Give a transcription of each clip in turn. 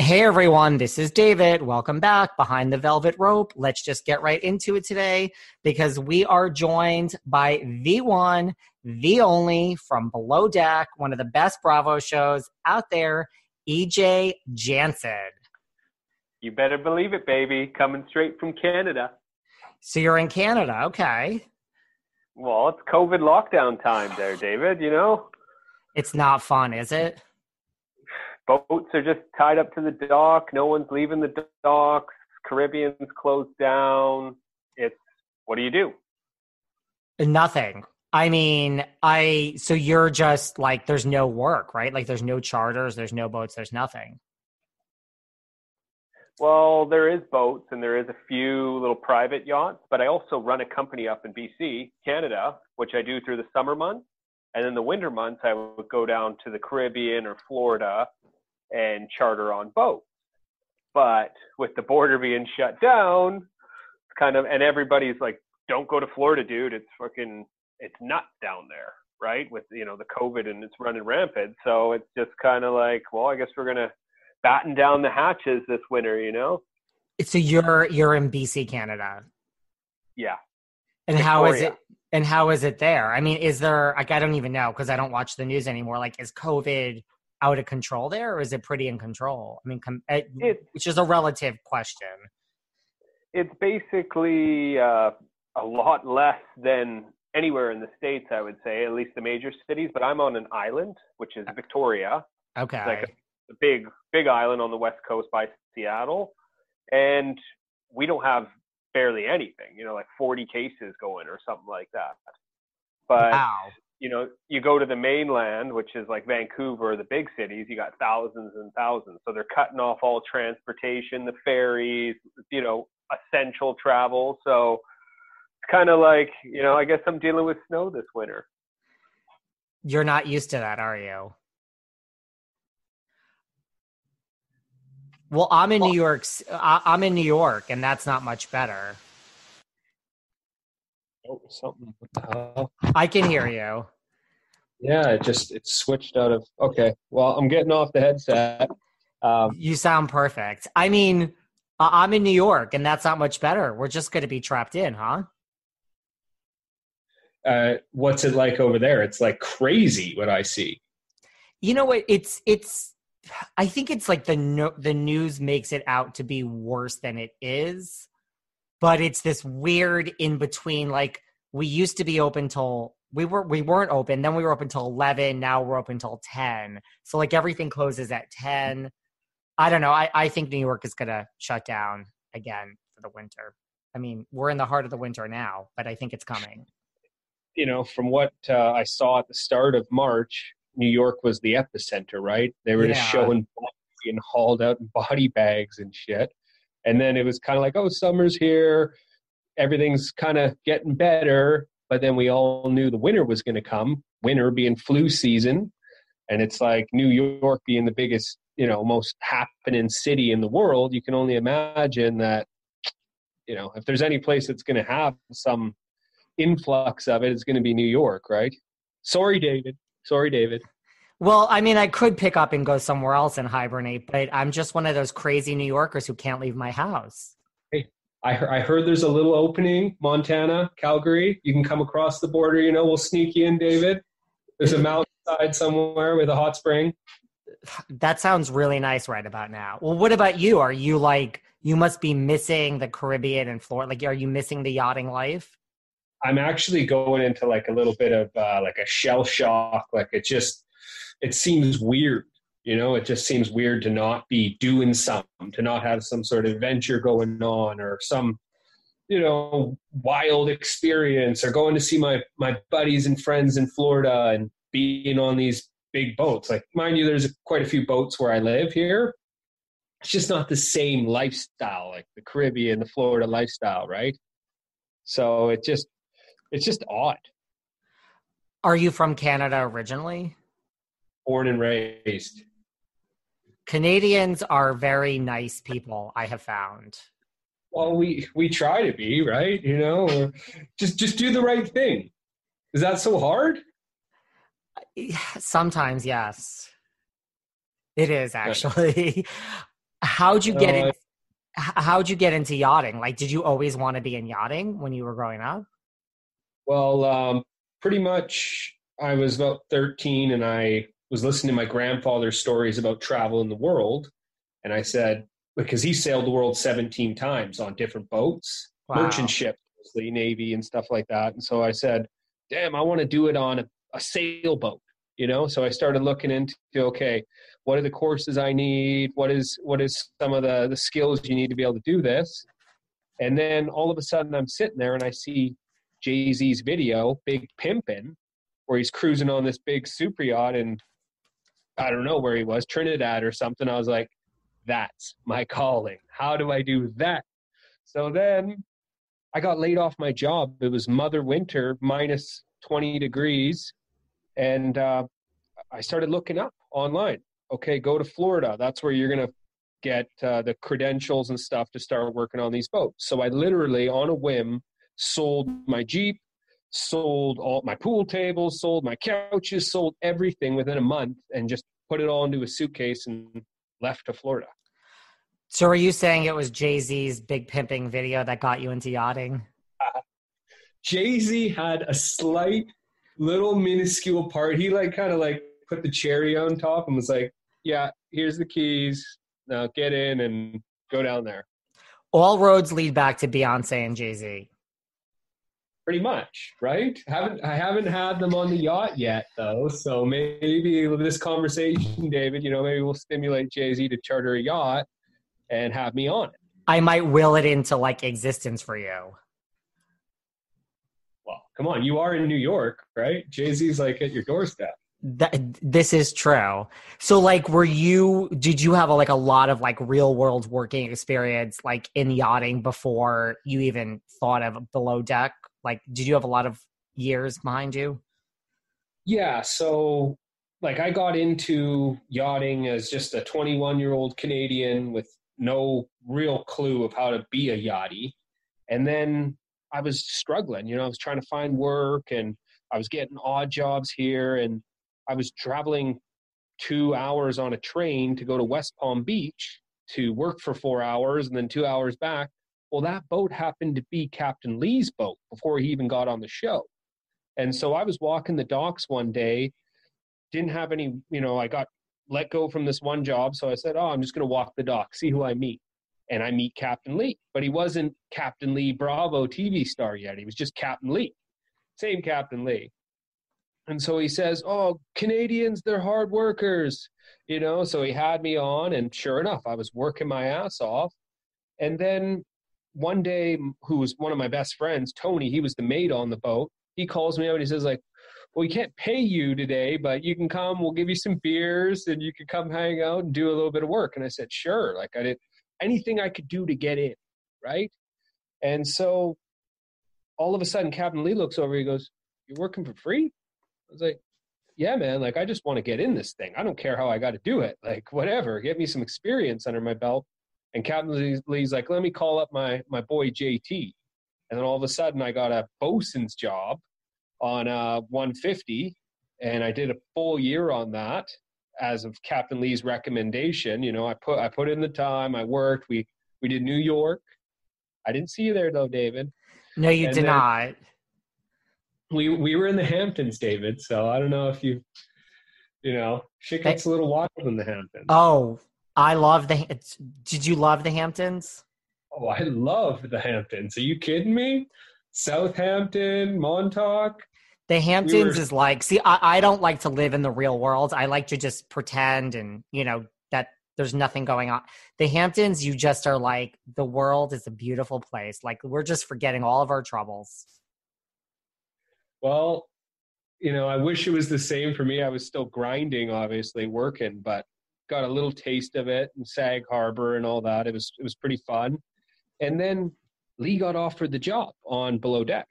Hey everyone, this is David. Welcome back behind the velvet rope. Let's just get right into it today because we are joined by the one, the only from Below Deck, one of the best Bravo shows out there, EJ Jansen. You better believe it, baby. Coming straight from Canada. So you're in Canada, okay. Well, it's COVID lockdown time there, David, you know? It's not fun, is it? Boats are just tied up to the dock. No one's leaving the docks. Caribbean's closed down. It's what do you do? Nothing. I mean, I so you're just like there's no work, right? Like there's no charters, there's no boats, there's nothing. Well, there is boats and there is a few little private yachts, but I also run a company up in BC, Canada, which I do through the summer months. And in the winter months, I would go down to the Caribbean or Florida and charter on boats. But with the border being shut down, it's kind of, and everybody's like, don't go to Florida, dude. It's fucking, it's nuts down there, right? With, you know, the COVID and it's running rampant. So it's just kind of like, well, I guess we're going to batten down the hatches this winter, you know? So you're, you're in BC, Canada. Yeah. And Victoria. how is it? And how is it there? I mean, is there like I don't even know because I don't watch the news anymore. Like, is COVID out of control there, or is it pretty in control? I mean, com- it, which is a relative question. It's basically uh, a lot less than anywhere in the states, I would say, at least the major cities. But I'm on an island, which is Victoria. Okay. It's like a, a big, big island on the west coast by Seattle, and we don't have barely anything. You know, like 40 cases going or something like that. But wow you know, you go to the mainland, which is like Vancouver, the big cities, you got thousands and thousands. So they're cutting off all transportation, the ferries, you know, essential travel. So it's kind of like, you know, I guess I'm dealing with snow this winter. You're not used to that, are you? Well, I'm in New York. I'm in New York, and that's not much better. Oh, something. What the hell? I can hear you. Yeah, it just it switched out of. Okay, well, I'm getting off the headset. Um, you sound perfect. I mean, I'm in New York, and that's not much better. We're just going to be trapped in, huh? Uh, what's it like over there? It's like crazy what I see. You know what? It's it's. I think it's like the no, the news makes it out to be worse than it is but it's this weird in between like we used to be open till we were we weren't open then we were open till 11 now we're open till 10 so like everything closes at 10 i don't know i, I think new york is going to shut down again for the winter. I mean we're in the heart of the winter now but i think it's coming. You know from what uh, i saw at the start of march new york was the epicenter right? They were just showing being hauled out in body bags and shit and then it was kind of like oh summer's here. Everything's kind of getting better. But then we all knew the winter was going to come winter being flu season. And it's like new york being the biggest you know most happening city in the world. You can only imagine that you know if there's any place that's going to have some influx of it it's going to be new york right? Sorry david. Sorry david well i mean i could pick up and go somewhere else and hibernate but i'm just one of those crazy new yorkers who can't leave my house. I, he- I heard there's a little opening montana calgary. You can come across the border you know we'll sneak you in david. There's a mountainside somewhere with a hot spring. That sounds really nice right about now. Well what about you? Are you like you must be missing the caribbean and florida like are you missing the yachting life? I'm actually going into like a little bit of uh, like a shell shock. Like it just, it seems weird. You know, it just seems weird to not be doing something, to not have some sort of adventure going on or some, you know, wild experience or going to see my, my buddies and friends in Florida and being on these big boats. Like, mind you, there's quite a few boats where I live here. It's just not the same lifestyle, like the Caribbean, the Florida lifestyle, right? So it just, it's just odd. are you from canada originally Born and raised. canadians are very nice people i have found Well, we we try to be right, you know. Or just just do the right thing. Is that so hard? sometimes yes it is actually how'd you get Uh, in, how'd you get into yachting like did you always want to be in yachting when you were growing up Well, um, pretty much. I was about thirteen, and I was listening to my grandfather's stories about travel in the world, and I said because he sailed the world seventeen times on different boats, Wow. merchant ships, mostly navy and stuff like that. And so I said, "Damn, I want to do it on a, a sailboat." You know, so I started looking into okay, what are the courses I need? What is what is some of the the skills you need to be able to do this? And then all of a sudden, I'm sitting there and I see Jay Z's video, Big Pimpin', where he's cruising on this big super yacht and I don't know where he was, Trinidad or something. I was like, that's my calling. How do I do that? So then I got laid off my job. It was Mother Winter, minus 20 degrees. And uh, I started looking up online. Okay, go to Florida. That's where you're going to get uh, the credentials and stuff to start working on these boats. So I literally, on a whim, sold my Jeep, sold all my pool tables, sold my couches, sold everything within a month, and just put it all into a suitcase and left to Florida. so are you saying it was jay-z's big pimping video that got you into yachting uh, Jay Z had a slight, little minuscule part. He like kind of like put the cherry on top and was like, "Yeah, here's the keys. Now get in and go down there." all roads lead back to beyonce and jay-z Pretty much, right? Haven't I haven't had them on the yacht yet though, so maybe with this conversation, David, you know, maybe we'll stimulate Jay Z to charter a yacht and have me on it. i might will it into like existence for you Well, come on, you are in New York, right? Jay Z's like at your doorstep. that this is true so like were you did you have a, like a lot of like real world working experience like in yachting before you even thought of below deck like did you have a lot of years behind you Yeah, so like I got into yachting as just a 21 year old Canadian with no real clue of how to be a yachty. And then I was struggling, you know, I was trying to find work and I was getting odd jobs here and I was traveling two hours on a train to go to West Palm Beach to work for four hours and then two hours back. Well, that boat happened to be Captain Lee's boat before he even got on the show. And so I was walking the docks one day, didn't have any, you know, I got let go from this one job. So I said, Oh, I'm just going to walk the dock, see who I meet. And I meet Captain Lee, but he wasn't Captain Lee Bravo TV star yet. He was just Captain Lee. same Captain Lee. And so he says, "Oh, Canadians, they're hard workers." You know, so he had me on and sure enough, I was working my ass off. And then one day who was one of my best friends, Tony, he was the mate on the boat. He calls me out and he says like, "Well, we can't pay you today, but you can come. We'll give you some beers and you can come hang out and do a little bit of work." And I said, "Sure." Like I did anything I could do to get in, right? And so all of a sudden, Captain Lee looks over. He goes, "You're working for free?" I was like, "Yeah, man. Like, I just want to get in this thing. I don't care how I got to do it. Like, whatever. Get me some experience under my belt." And Captain Lee's like, "Let me call up my my boy JT." And then all of a sudden, I got a bosun's job on uh, 150, and I did a full year on that as of Captain Lee's recommendation. You know, I put I put in the time. I worked. We we did New York. I didn't see you there though, David. No, you and did not. We we were in the Hamptons, David. So I don't know if you, you know, shit gets a little wild in the Hamptons. Oh, I love the. Did you love the Hamptons? Oh, I love the Hamptons. Are you kidding me? Southampton, Montauk. The Hamptons we were... is like, see, I, I don't like to live in the real world. I like to just pretend and, you know, that there's nothing going on. The Hamptons, you just are like, the world is a beautiful place. Like, we're just forgetting all of our troubles. Well, you know, I wish it was the same for me. I was still grinding, obviously, working, but got a little taste of it and Sag Harbor and all that. It was it was pretty fun. And then Lee got offered the job on Below Deck.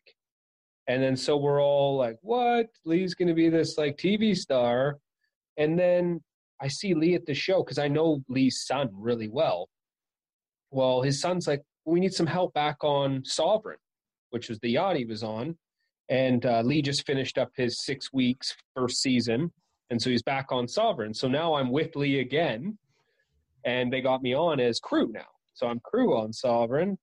And then so we're all like, what? Lee's going to be this like TV star. And then I see Lee at the show because I know Lee's son really well. Well, his son's like, we need some help back on Sovereign, which was the yacht he was on. And uh, Lee just finished up his six weeks first season. And so he's back on Sovereign. So now I'm with Lee again. And they got me on as crew now. So I'm crew on Sovereign.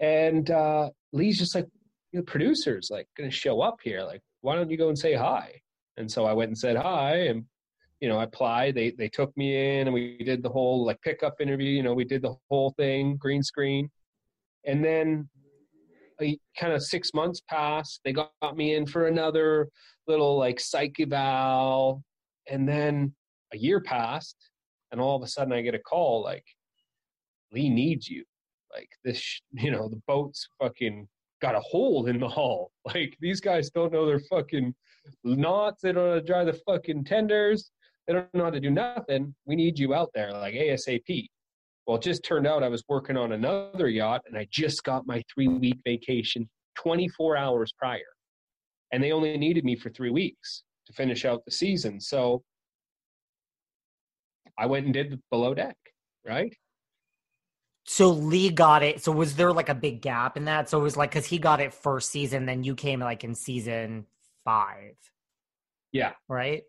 And uh, Lee's just like, the producer's like going to show up here. Like, why don't you go and say hi? And so I went and said hi, and you know, I applied. They they took me in, and we did the whole like pickup interview. You know, we did the whole thing, green screen, and then kind of six months passed. They got me in for another little like psych eval, and then a year passed, and all of a sudden I get a call like, Lee needs you. Like this, you know, the boat's fucking got a hole in the hull. Like these guys don't know their fucking knots. They don't know how to dry the fucking tenders. They don't know how to do nothing. We need you out there, like ASAP. Well, it just turned out I was working on another yacht and I just got my three week vacation 24 hours prior. And they only needed me for three weeks to finish out the season. So I went and did the below deck, right? So Lee got it. So was there like a big gap in that? So it was like because he got it first season, then you came like in season five. Yeah. Right.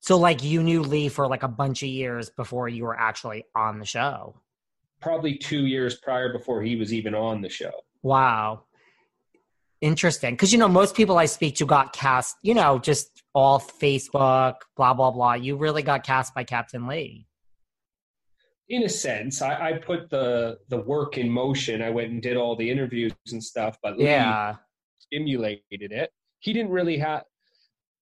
So like you knew Lee for like a bunch of years before you were actually on the show. Probably two years prior before he was even on the show. Wow. Interesting. Because you know, most people I speak to got cast, you know, just all Facebook, blah, blah, blah. You really got cast by Captain Lee in a sense, I, I, put the the work in motion. I went and did all the interviews and stuff, but yeah, stimulated it. He didn't really have,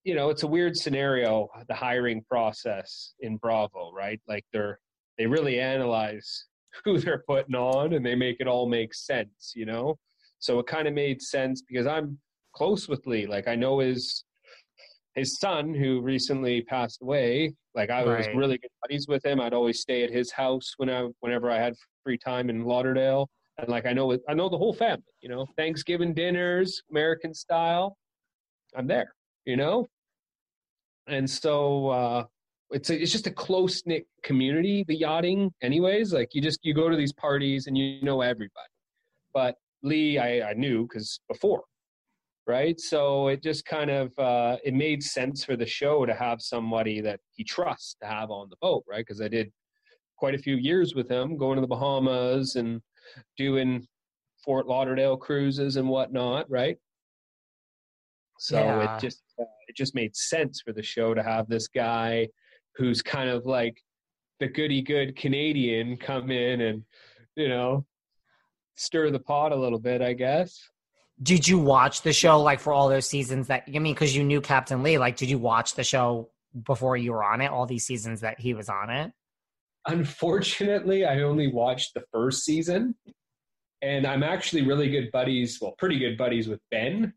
you know, it's a weird scenario. The hiring process in Bravo, right? Like they're they really analyze who they're putting on, and they make it all make sense, you know. So it kind of made sense because I'm close with Lee. Like I know his his son, who recently passed away, like I was really good buddies with him. I'd always stay at his house when I, whenever I had free time in Lauderdale, and like I know, I know the whole family. You know, Thanksgiving dinners, American style. I'm there. You know, and so uh, it's a, it's just a close knit community. The yachting, anyways. Like you just you go to these parties and you know everybody. But Lee, I, I knew because before right? So it just kind of uh, it made sense for the show to have somebody that he trusts to have on the boat, right? Because I did quite a few years with him, going to the Bahamas and doing Fort Lauderdale cruises and whatnot, right? So yeah. it just uh, it just made sense for the show to have this guy who's kind of like the goody good Canadian come in and you know stir the pot a little bit, I guess. Did you watch the show like for all those seasons that I mean, because you knew Captain Lee? Like, did you watch the show before you were on it? All these seasons that he was on it. Unfortunately, I only watched the first season, and I'm actually really good buddies. Well, pretty good buddies with Ben.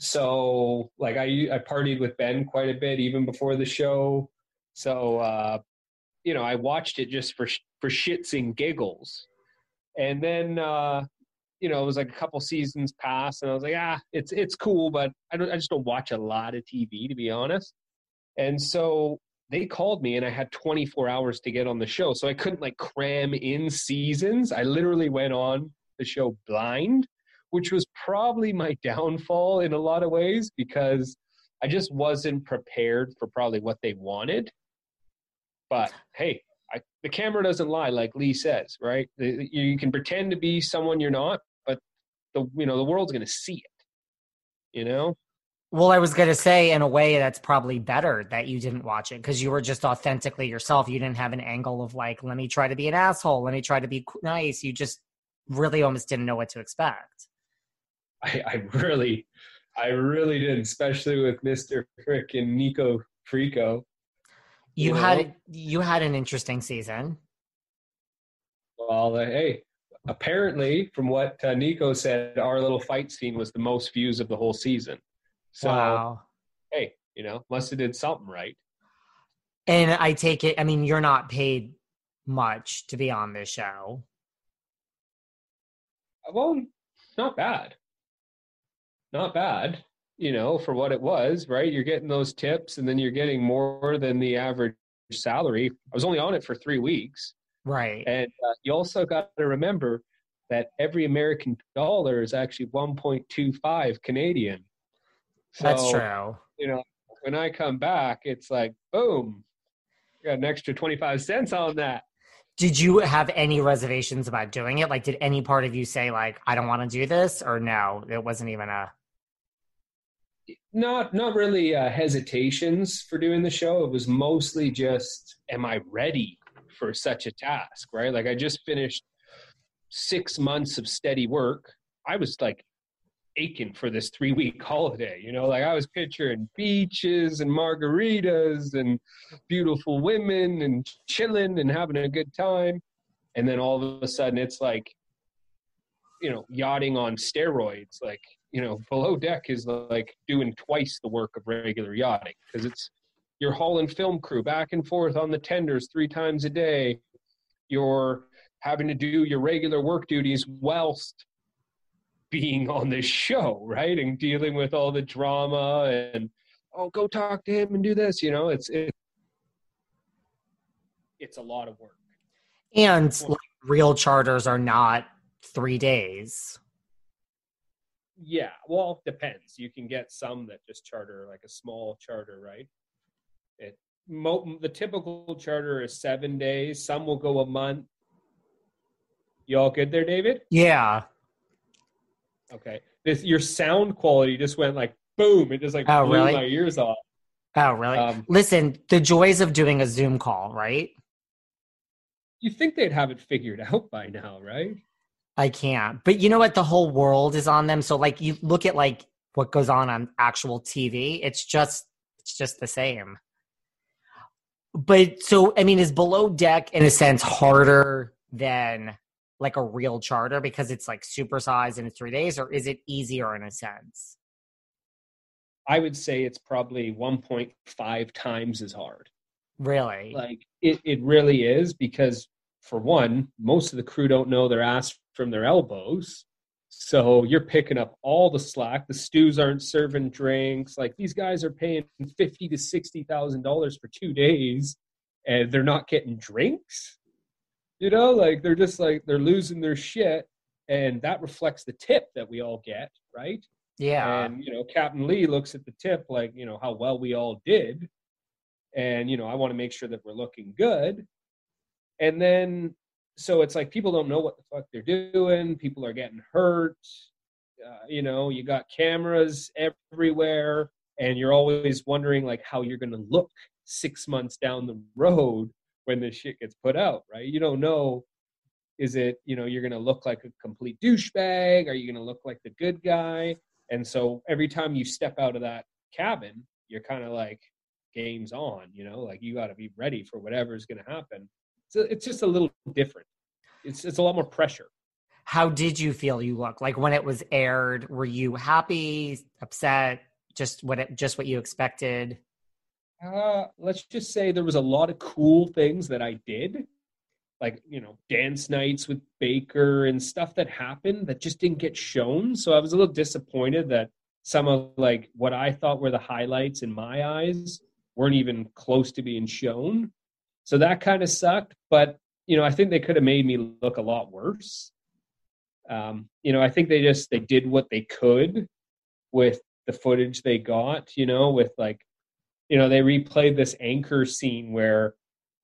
So, like, I I partied with Ben quite a bit even before the show. So, uh, you know, I watched it just for for shits and giggles, and then uh, you know, it was like a couple seasons passed, and I was like, ah, it's it's cool, but I don't, I just don't watch a lot of TV to be honest. And so they called me, and I had 24 hours to get on the show, so I couldn't like cram in seasons. I literally went on the show blind, which was probably my downfall in a lot of ways because I just wasn't prepared for probably what they wanted. But hey, I, the camera doesn't lie, like Lee says, right? You can pretend to be someone you're not, but the you know the world's going to see it you know? Well i was going to say in a way that's probably better that you didn't watch it because you were just authentically yourself. You didn't have an angle of like let me try to be an asshole. Let me try to be nice. You just really almost didn't know what to expect i, I really i really did especially with mr frick and nico frico you, you know? had you had an interesting season well uh, hey apparently, from what uh, Nico said, our little fight scene was the most views of the whole season. So, wow. hey, you know, must have did something right. And I take it. I mean, you're not paid much to be on this show. Well, not bad. Not bad. You know, for what it was, right? You're getting those tips, and then you're getting more than the average salary. I was only on it for three weeks. Right. And uh, you also got to remember that every American dollar is actually 1.25 Canadian. So, That's true. You know, when I come back, it's like, boom, got an extra 25 cents on that. Did you have any reservations about doing it? Like, did any part of you say, like, I don't want to do this? Or no, it wasn't even a. Not, not really uh, hesitations for doing the show. It was mostly just, am I ready? for such a task, right? Like I just finished six months of steady work. I was like aching for this three week holiday, you know, like I was picturing beaches and margaritas and beautiful women and chilling and having a good time. And then all of a sudden it's like, you know, yachting on steroids. Like, you know, below deck is like doing twice the work of regular yachting because it's you're hauling film crew back and forth on the tenders three times a day. You're having to do your regular work duties whilst being on this show, right? And dealing with all the drama and oh, go talk to him and do this. You know, it's it, it's a lot of work. And like, real charters are not three days. Yeah, well, depends. You can get some that just charter like a small charter, right? It, mo- the typical charter is seven days. Some will go a month. You all good there, David? Yeah. Okay. This your sound quality just went like boom. It just like oh, blew really? my ears off. Oh, really? Um, Listen, the joys of doing a Zoom call, right? You think they'd have it figured out by now, right? I can't. But you know what? The whole world is on them. So like you look at like what goes on on actual TV, it's just it's just the same but so I mean, is below deck in a sense harder than like a real charter because it's like supersized in three days, or is it easier in a sense? I would say it's probably 1.5 times as hard. Really? Like it, it really is because for one, most of the crew don't know their ass from their elbows. So you're picking up all the slack. The stews aren't serving drinks. Like these guys are paying fifty to sixty thousand dollars for two days, and they're not getting drinks. You know, like they're just like they're losing their shit, and that reflects the tip that we all get, right? Yeah. And you know, Captain Lee looks at the tip like you know how well we all did, and you know I want to make sure that we're looking good, and then so it's like people don't know what the fuck they're doing. People are getting hurt. Uh, you know, you got cameras everywhere, and you're always wondering like how you're going to look six months down the road when this shit gets put out, right? You don't know Is it, you know, you're going to look like a complete douchebag? Are you going to look like the good guy? And so every time you step out of that cabin, you're kind of like, game's on, you know, like you got to be ready for whatever's going to happen. So it's just a little different. It's, it's a lot more pressure. How did you feel you look like when it was aired? Were you happy, upset, just what it, just what you expected? Uh, let's just say there was a lot of cool things that I did, like you know, dance nights with Baker and stuff that happened that just didn't get shown. So I was a little disappointed that some of like what I thought were the highlights in my eyes weren't even close to being shown. So that kind of sucked. But you know, I think they could have made me look a lot worse. Um, you know, I think they just they did what they could with the footage they got. You know, with like you know, they replayed this anchor scene where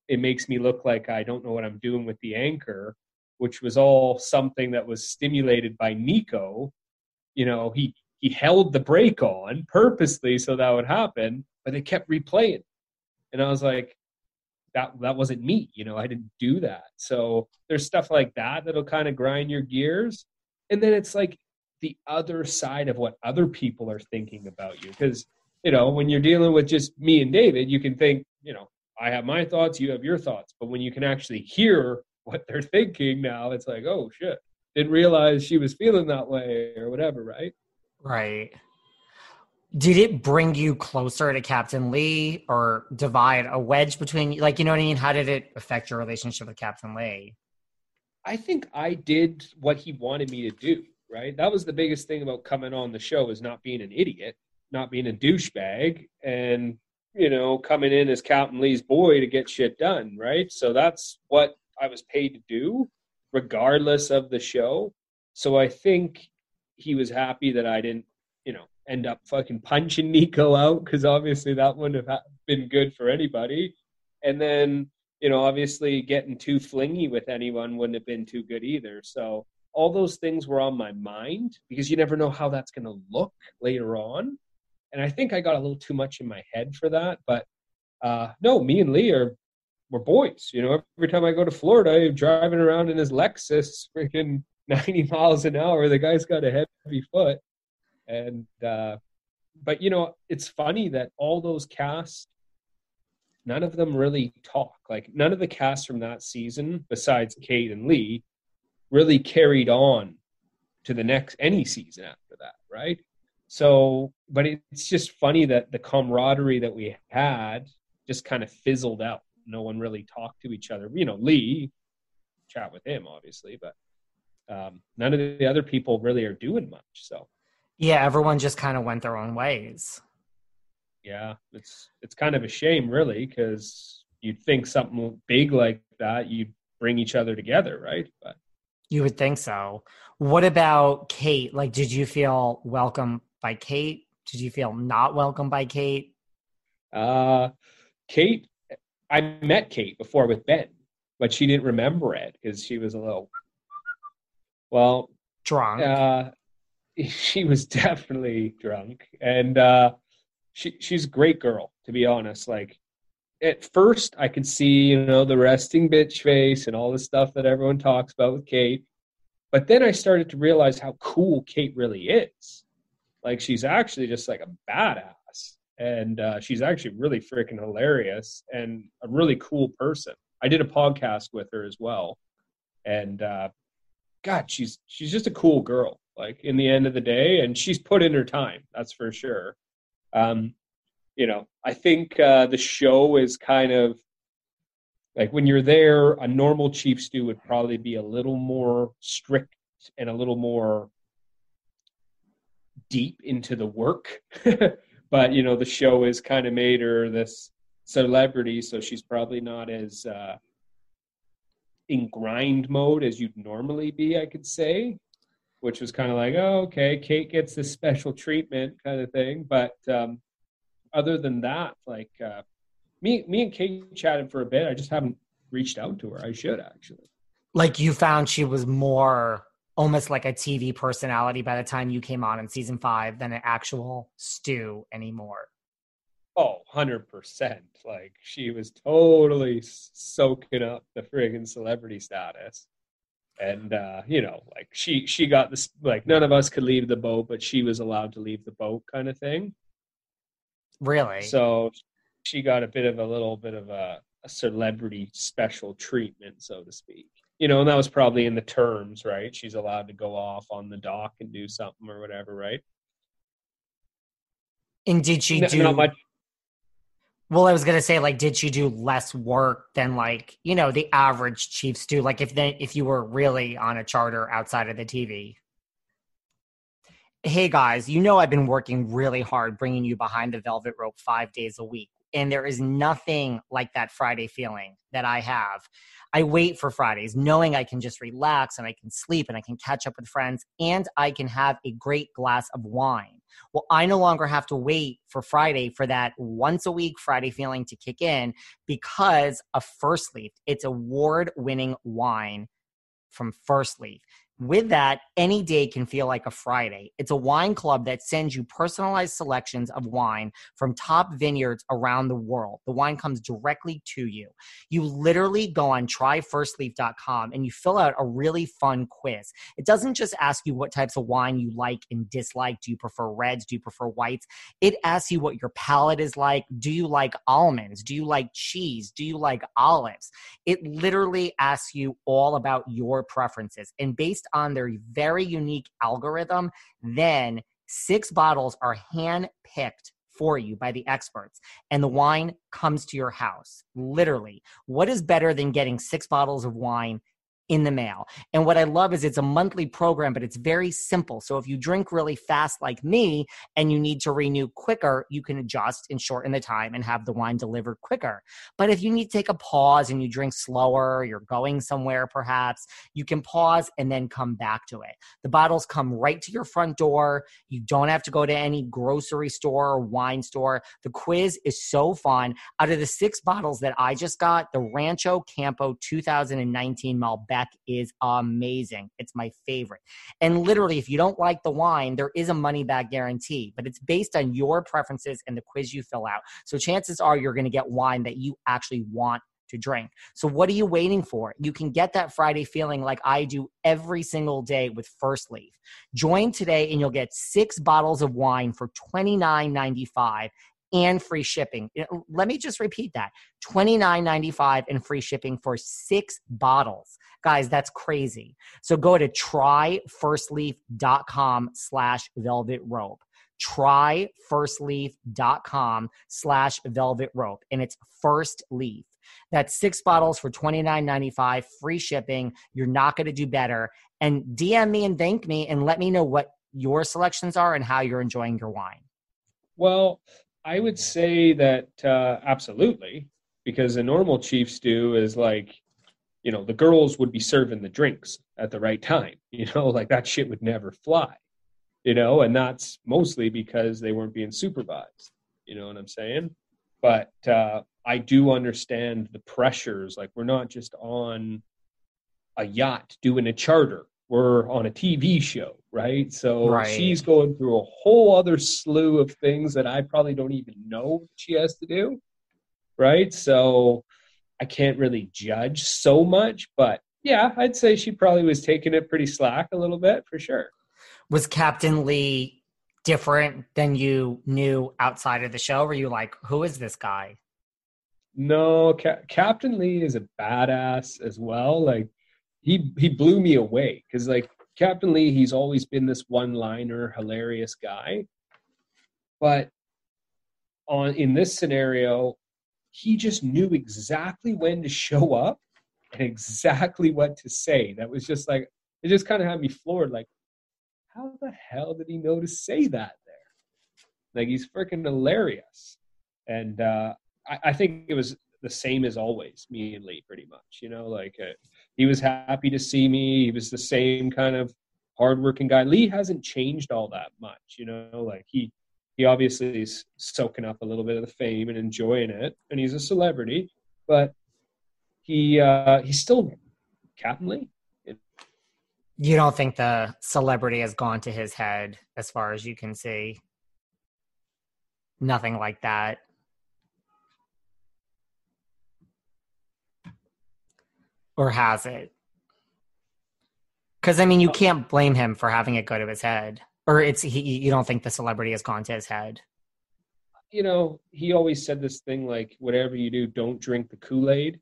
it makes me look like I don't know what I'm doing with the anchor, which was all something that was stimulated by Nico. You know, he he held the brake on purposely so that would happen, but they kept replaying. And I was like, that that wasn't me, you know, I didn't do that. So there's stuff like that that'll kind of grind your gears. And then it's like the other side of what other people are thinking about you. Because you know, when you're dealing with just me and David, you can think, you know, I have my thoughts, you have your thoughts. But when you can actually hear what they're thinking now, it's like, oh shit, didn't realize she was feeling that way or whatever, right? Right. Did it bring you closer to Captain Lee or divide a wedge between you? Like, you know what I mean? How did it affect your relationship with Captain Lee? I think I did what he wanted me to do, right? That was the biggest thing about coming on the show is not being an idiot not being a douchebag and you know coming in as Captain Lee's boy to get shit done, right? So that's what I was paid to do, regardless of the show. So I think he was happy that I didn't, you know, end up fucking punching Nico out because obviously that wouldn't have been good for anybody. And then, you know, obviously getting too flingy with anyone wouldn't have been too good either. So all those things were on my mind because you never know how that's going to look later on and I think I got a little too much in my head for that. But uh, no, me and Lee are we're boys. You know, every time I go to Florida, I'm driving around in his Lexus, freaking 90 miles an hour. The guy's got a heavy foot, and uh, but you know, it's funny that all those casts, none of them really talk. Like none of the casts from that season, besides Kate and Lee, really carried on to the next any season after that, right? So, but it's just funny that the camaraderie that we had just kind of fizzled out. No one really talked to each other. You know, Lee, chat with him, obviously, but um, none of the other people really are doing much. So, yeah, everyone just kind of went their own ways. Yeah, it's it's kind of a shame, really, because you'd think something big like that, you'd bring each other together, right? But you would think so. What about Kate? Like, did you feel welcome by Kate? Did you feel not welcome by Kate? Uh, Kate, I met Kate before with Ben, but she didn't remember it because she was a little, well, drunk. Uh, she was definitely drunk, and uh, she she's a great girl to be honest. Like at first, I could see you know the resting bitch face and all the stuff that everyone talks about with Kate, but then I started to realize how cool Kate really is. Like she's actually just like a badass, and uh, she's actually really freaking hilarious and a really cool person. I did a podcast with her as well, and uh, God, she's she's just a cool girl. Like in the end of the day, and she's put in her time. That's for sure. Um, you know, I think uh, the show is kind of like when you're there, a normal chief stew would probably be a little more strict and a little more deep into the work. but you know, the show has kind of made her this celebrity, so she's probably not as uh, in grind mode as you'd normally be, I could say. Which was kind of like, oh, okay, Kate gets this special treatment kind of thing. But um, other than that, like uh, me, me and Kate chatted for a bit. I just haven't reached out to her. I should actually. Like you found she was more almost like a TV personality by the time you came on in season five than an actual stew anymore. Oh, 100%. Like she was totally soaking up the friggin' celebrity status. And uh, you know, like she she got this like none of us could leave the boat, but she was allowed to leave the boat, kind of thing. Really? So she got a bit of a little bit of a, a celebrity special treatment, so to speak. You know, and that was probably in the terms, right? She's allowed to go off on the dock and do something or whatever, right? And did she N- do not much Well, I was gonna say, like, did she do less work than like you know the average chief stew? Like, if they if you were really on a charter outside of the TV. Hey guys, you know I've been working really hard bringing you behind the velvet rope five days a week, and there is nothing like that Friday feeling that I have. I wait for Fridays, knowing I can just relax and I can sleep and I can catch up with friends and I can have a great glass of wine. Well, I no longer have to wait for Friday for that once a week Friday feeling to kick in because of First Leaf. It's award winning wine from First Leaf. With that, any day can feel like a Friday. It's a wine club that sends you personalized selections of wine from top vineyards around the world. The wine comes directly to you. You literally go on tryfirstleaf.com and you fill out a really fun quiz. It doesn't just ask you what types of wine you like and dislike. Do you prefer reds? Do you prefer whites? It asks you what your palate is like. Do you like almonds? Do you like cheese? Do you like olives? It literally asks you all about your preferences. And based on their very unique algorithm, then six bottles are hand picked for you by the experts and the wine comes to your house. Literally what is better than getting six bottles of wine in the mail. And what I love is it's a monthly program, but it's very simple. So if you drink really fast like me and you need to renew quicker, you can adjust and shorten the time and have the wine delivered quicker. But if you need to take a pause and you drink slower, you're going somewhere perhaps, you can pause and then come back to it. The bottles come right to your front door. You don't have to go to any grocery store or wine store. The quiz is so fun. Out of the six bottles that I just got, the Rancho Campo 2019 Malbec is amazing. It's my favorite. And literally, if you don't like the wine, there is a money back guarantee, but it's based on your preferences and the quiz you fill out. So chances are you're going to get wine that you actually want to drink. So what are you waiting for? You can get that Friday feeling like I do every single day with First Leaf. Join today and you'll get 6 bottles of wine for $29.95 and free shipping. Let me just repeat that. $29.95 and free shipping for 6 bottles. Guys, that's crazy. So go to tryfirstleaf.com slash velvet rope tryfirstleaf.com slash velvet rope and it's first leaf that's six bottles for $29.95 free shipping you're not going to do better and dm me and thank me and let me know what your selections are and how you're enjoying your wine Well, I would say that uh, absolutely, because a normal chief stew is like, you know, the girls would be serving the drinks at the right time. You know, like that shit would never fly. You know, and that's mostly because they weren't being supervised. You know what I'm saying? But uh, I do understand the pressures. Like we're not just on a yacht doing a charter we're on a TV show, right? So Right. she's going through a whole other slew of things that I probably don't even know she has to do, right? So I can't really judge so much, but yeah, I'd say she probably was taking it pretty slack a little bit for sure. was captain lee different than you knew outside of the show were you like who is this guy No, Ca- Captain Lee is a badass as well. Like he he blew me away because like Captain Lee, he's always been this one-liner, hilarious guy, but on in this scenario, he just knew exactly when to show up and exactly what to say. That was just like it just kind of had me floored. Like, how the hell did he know to say that there? Like he's freaking hilarious, and uh, I, I think it was the same as always. Me and Lee, pretty much. You know, like uh, he was happy to see me. He was the same kind of hardworking guy. Lee hasn't changed all that much. You know, like he he obviously is soaking up a little bit of the fame and enjoying it, and he's a celebrity, but he uh, he's still Captain Lee. you don't think the celebrity has gone to his head as far as you can see nothing like that or has it Because I mean, you can't blame him for having it go to his head, or it's he. You don't think the celebrity has gone to his head? You know, he always said this thing like, "Whatever you do, don't drink the Kool Aid."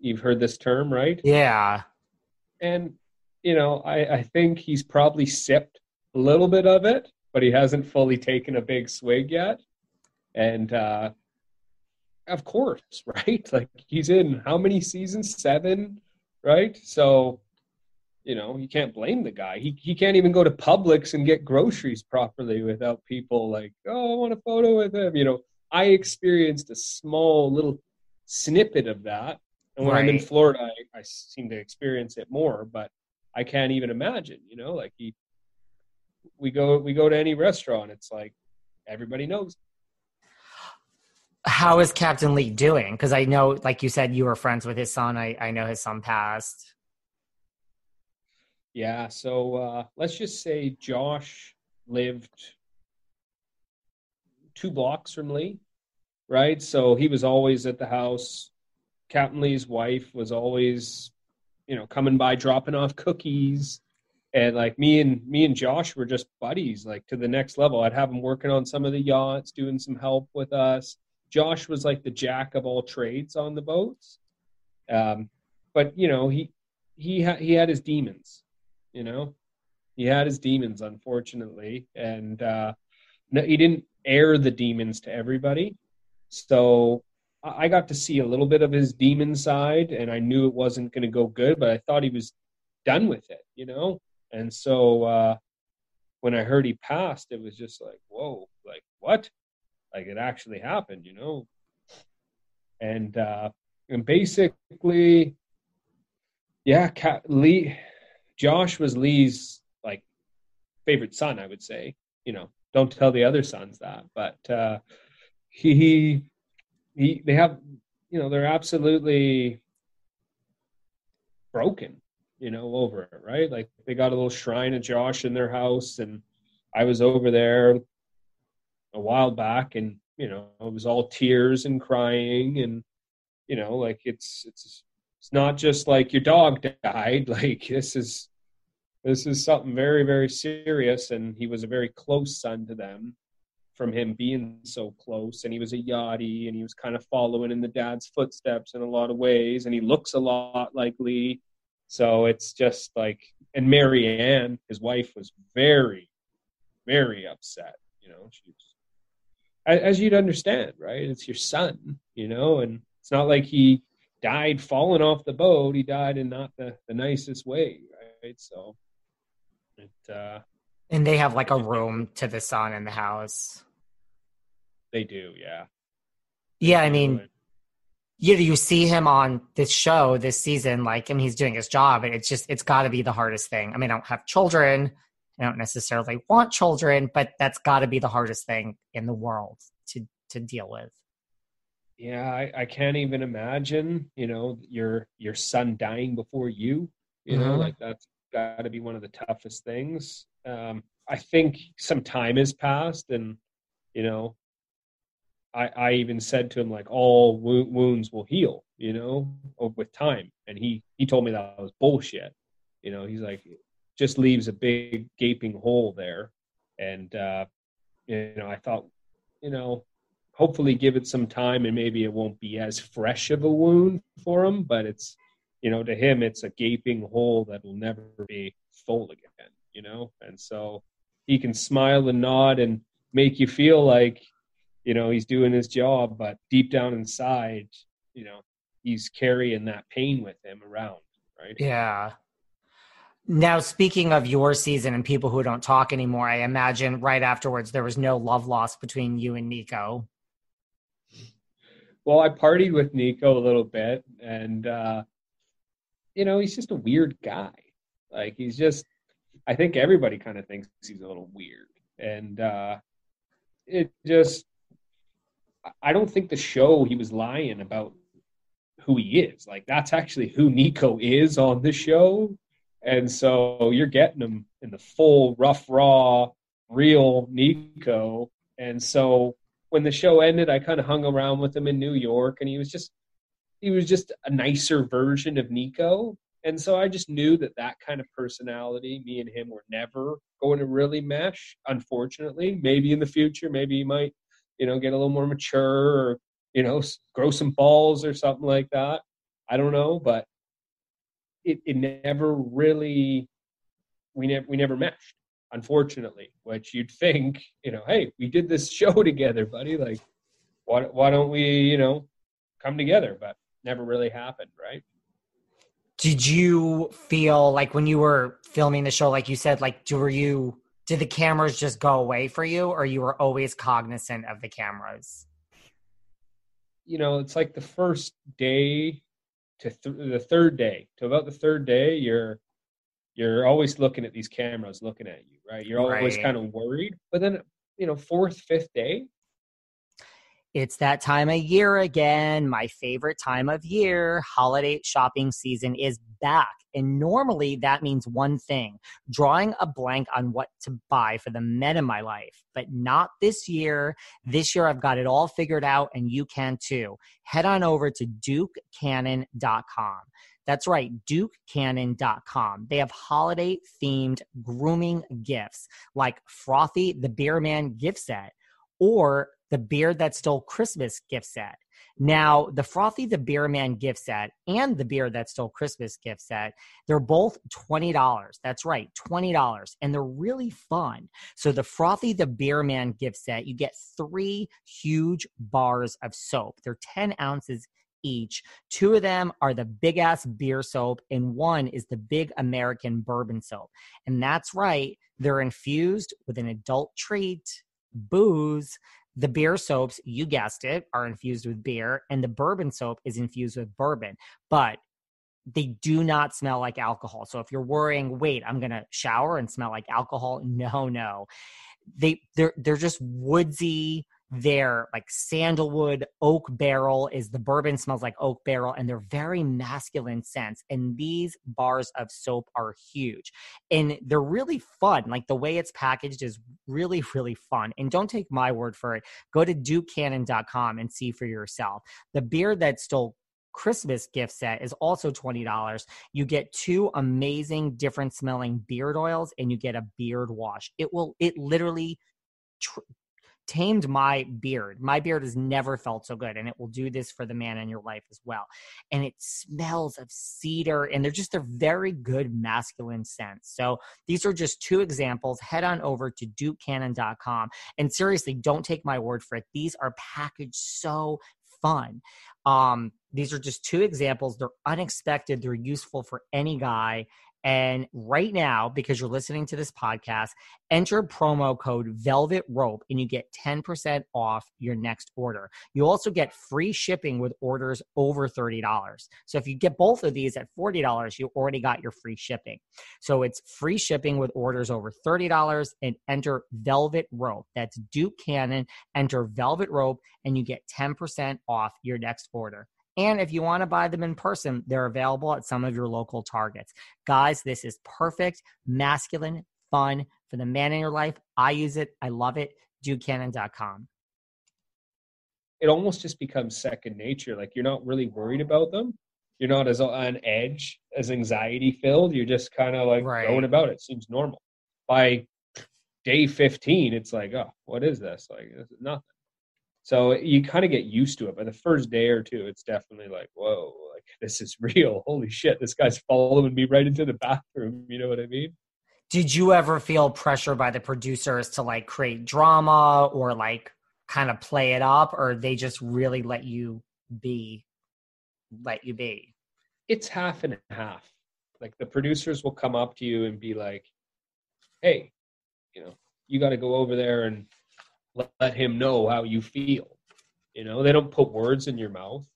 You've heard this term, right? Yeah. And you know, I, I think he's probably sipped a little bit of it, but he hasn't fully taken a big swig yet. And uh, of course, right? Like he's in how many seasons? Seven, right? So, you know, you can't blame the guy. He he can't even go to Publix and get groceries properly without people like, oh, I want a photo with him. You know, I experienced a small little snippet of that. And when right. I'm in Florida, I, I seem to experience it more, but I can't even imagine, you know, like he we go we go to any restaurant, it's like everybody knows. How is Captain Lee doing? Because I know, like you said, you were friends with his son. I, I know his son passed. Yeah, so uh, let's just say Josh lived two blocks from Lee, right? So he was always at the house. Captain Lee's wife was always you know coming by dropping off cookies and like me and me and Josh were just buddies like to the next level. I'd have him working on some of the yachts, doing some help with us. Josh was like the jack of all trades on the boats. Um, but you know, he he ha- he had his demons, you know. He had his demons unfortunately and uh no, he didn't air the demons to everybody. So I got to see a little bit of his demon side, and I knew it wasn't going to go good, but I thought he was done with it, you know. And so uh, when I heard he passed, it was just like, whoa, like what? Like it actually happened, you know. And uh, and basically, yeah, Lee, Josh was Lee's like favorite son, I would say. You know, don't tell the other sons that, but uh, he he they have you know they're absolutely broken you know over it right like they got a little shrine of josh in their house and i was over there a while back and you know it was all tears and crying and you know like it's it's it's not just like your dog died like this is this is something very very serious and he was a very close son to them from him being so close and he was a yachty and he was kind of following in the dad's footsteps in a lot of ways and he looks a lot like Lee. So it's just like and Marianne, his wife, was very, very upset. You know, she's as you'd understand, right? It's your son, you know, and it's not like he died falling off the boat. He died in not the, the nicest way, right? So it uh and they have like a room to the son in the house. They do, yeah. Yeah, I mean, you you see him on this show this season, like, I mean, he's doing his job, and it's just it's got to be the hardest thing. I mean, I don't have children, I don't necessarily want children, but that's got to be the hardest thing in the world to to deal with. Yeah, I, I can't even imagine. You know, your your son dying before you. You mm-hmm. know, like that's got to be one of the toughest things. Um, I think some time has passed, and you know, I, I even said to him like all wo- wounds will heal, you know, with time. And he he told me that was bullshit. You know, he's like just leaves a big gaping hole there. And uh, you know, I thought, you know, hopefully give it some time and maybe it won't be as fresh of a wound for him, but it's you know, to him it's a gaping hole that will never be full again, you know? And so he can smile and nod and make you feel like you know he's doing his job but deep down inside you know he's carrying that pain with him around right yeah now speaking of your season and people who don't talk anymore i imagine right afterwards there was no love lost between you and nico well i partied with nico a little bit and uh you know he's just a weird guy like he's just i think everybody kind of thinks he's a little weird and uh it just I don't think the show he was lying about who he is. Like that's actually who Nico is on the show. And so you're getting him in the full rough raw real Nico. And so when the show ended, I kind of hung around with him in New York and he was just he was just a nicer version of Nico. And so I just knew that that kind of personality, me and him were never going to really mesh. Unfortunately, maybe in the future, maybe he might, you know, get a little more mature or you know, grow some balls or something like that. I don't know, but it, it never really we never we never meshed, unfortunately. Which you'd think, you know, hey, we did this show together, buddy. Like, why why don't we, you know, come together? But never really happened, right? Did you feel like when you were filming the show, like you said, like do were you did the cameras just go away for you, or you were always cognizant of the cameras? You know, it's like the first day to th- the third day to about the third day, you're you're always looking at these cameras looking at you, right? You're always right. kind of worried. But then, you know, fourth, fifth day, it's that time of year again, my favorite time of year. Holiday shopping season is back. And normally that means one thing drawing a blank on what to buy for the men in my life. But not this year. This year I've got it all figured out, and you can too. Head on over to dukecannon.com. That's right, dukecannon.com. They have holiday themed grooming gifts like Frothy the Beer Man gift set or the Beard That Stole Christmas gift set. Now, the Frothy the Beer Man gift set and the Beard That Stole Christmas gift set, they're both $20. That's right, $20. And they're really fun. So, the Frothy the Beer Man gift set, you get three huge bars of soap. They're 10 ounces each. Two of them are the big ass beer soap, and one is the big American bourbon soap. And that's right, they're infused with an adult treat, booze the beer soaps, you guessed it, are infused with beer, and the bourbon soap is infused with bourbon. But they do not smell like alcohol. So if you're worrying, wait, I'm gonna shower and smell like alcohol, no, no. They they're they're just woodsy, they're like sandalwood oak barrel is the bourbon smells like oak barrel and they're very masculine scents and these bars of soap are huge and they're really fun like the way it's packaged is really really fun and don't take my word for it go to dukecannon.com and see for yourself the Beard That Stole Christmas gift set is also $20. You get two amazing different smelling beard oils and you get a beard wash. It will it literally tr- tamed my beard. My beard has never felt so good, and it will do this for the man in your life as well. And it smells of cedar, and they're just a very good masculine scents. So these are just two examples. Head on over to dukecannon.com. And seriously, don't take my word for it. These are packaged so fun. Um, these are just two examples. They're unexpected. They're useful for any guy. And right now, because you're listening to this podcast, enter promo code Velvet Rope and you get 10% off your next order. You also get free shipping with orders over $30. So if you get both of these at $40, you already got your free shipping. So it's free shipping with orders over $30 and enter Velvet Rope. That's Duke Cannon. Enter Velvet Rope and you get 10% off your next order. And if you want to buy them in person, they're available at some of your local targets. Guys, this is perfect, masculine, fun for the man in your life. I use it. I love it. DukeCannon.com. It almost just becomes second nature. Like you're not really worried about them. You're not as on edge, as anxiety filled. You're just kind of like right. going about it. Seems normal. By day 15, it's like, oh, what is this? Like, this is nothing. So you kind of get used to it. But the first day or two, it's definitely like, whoa, like this is real. Holy shit, this guy's following me right into the bathroom. You know what I mean? Did you ever feel pressure by the producers to like create drama or like kind of play it up, or they just really let you be, let you be? It's half and half. Like the producers will come up to you and be like, hey, you know, you got to go over there and let, let him know how you feel. You know, they don't put words in your mouth.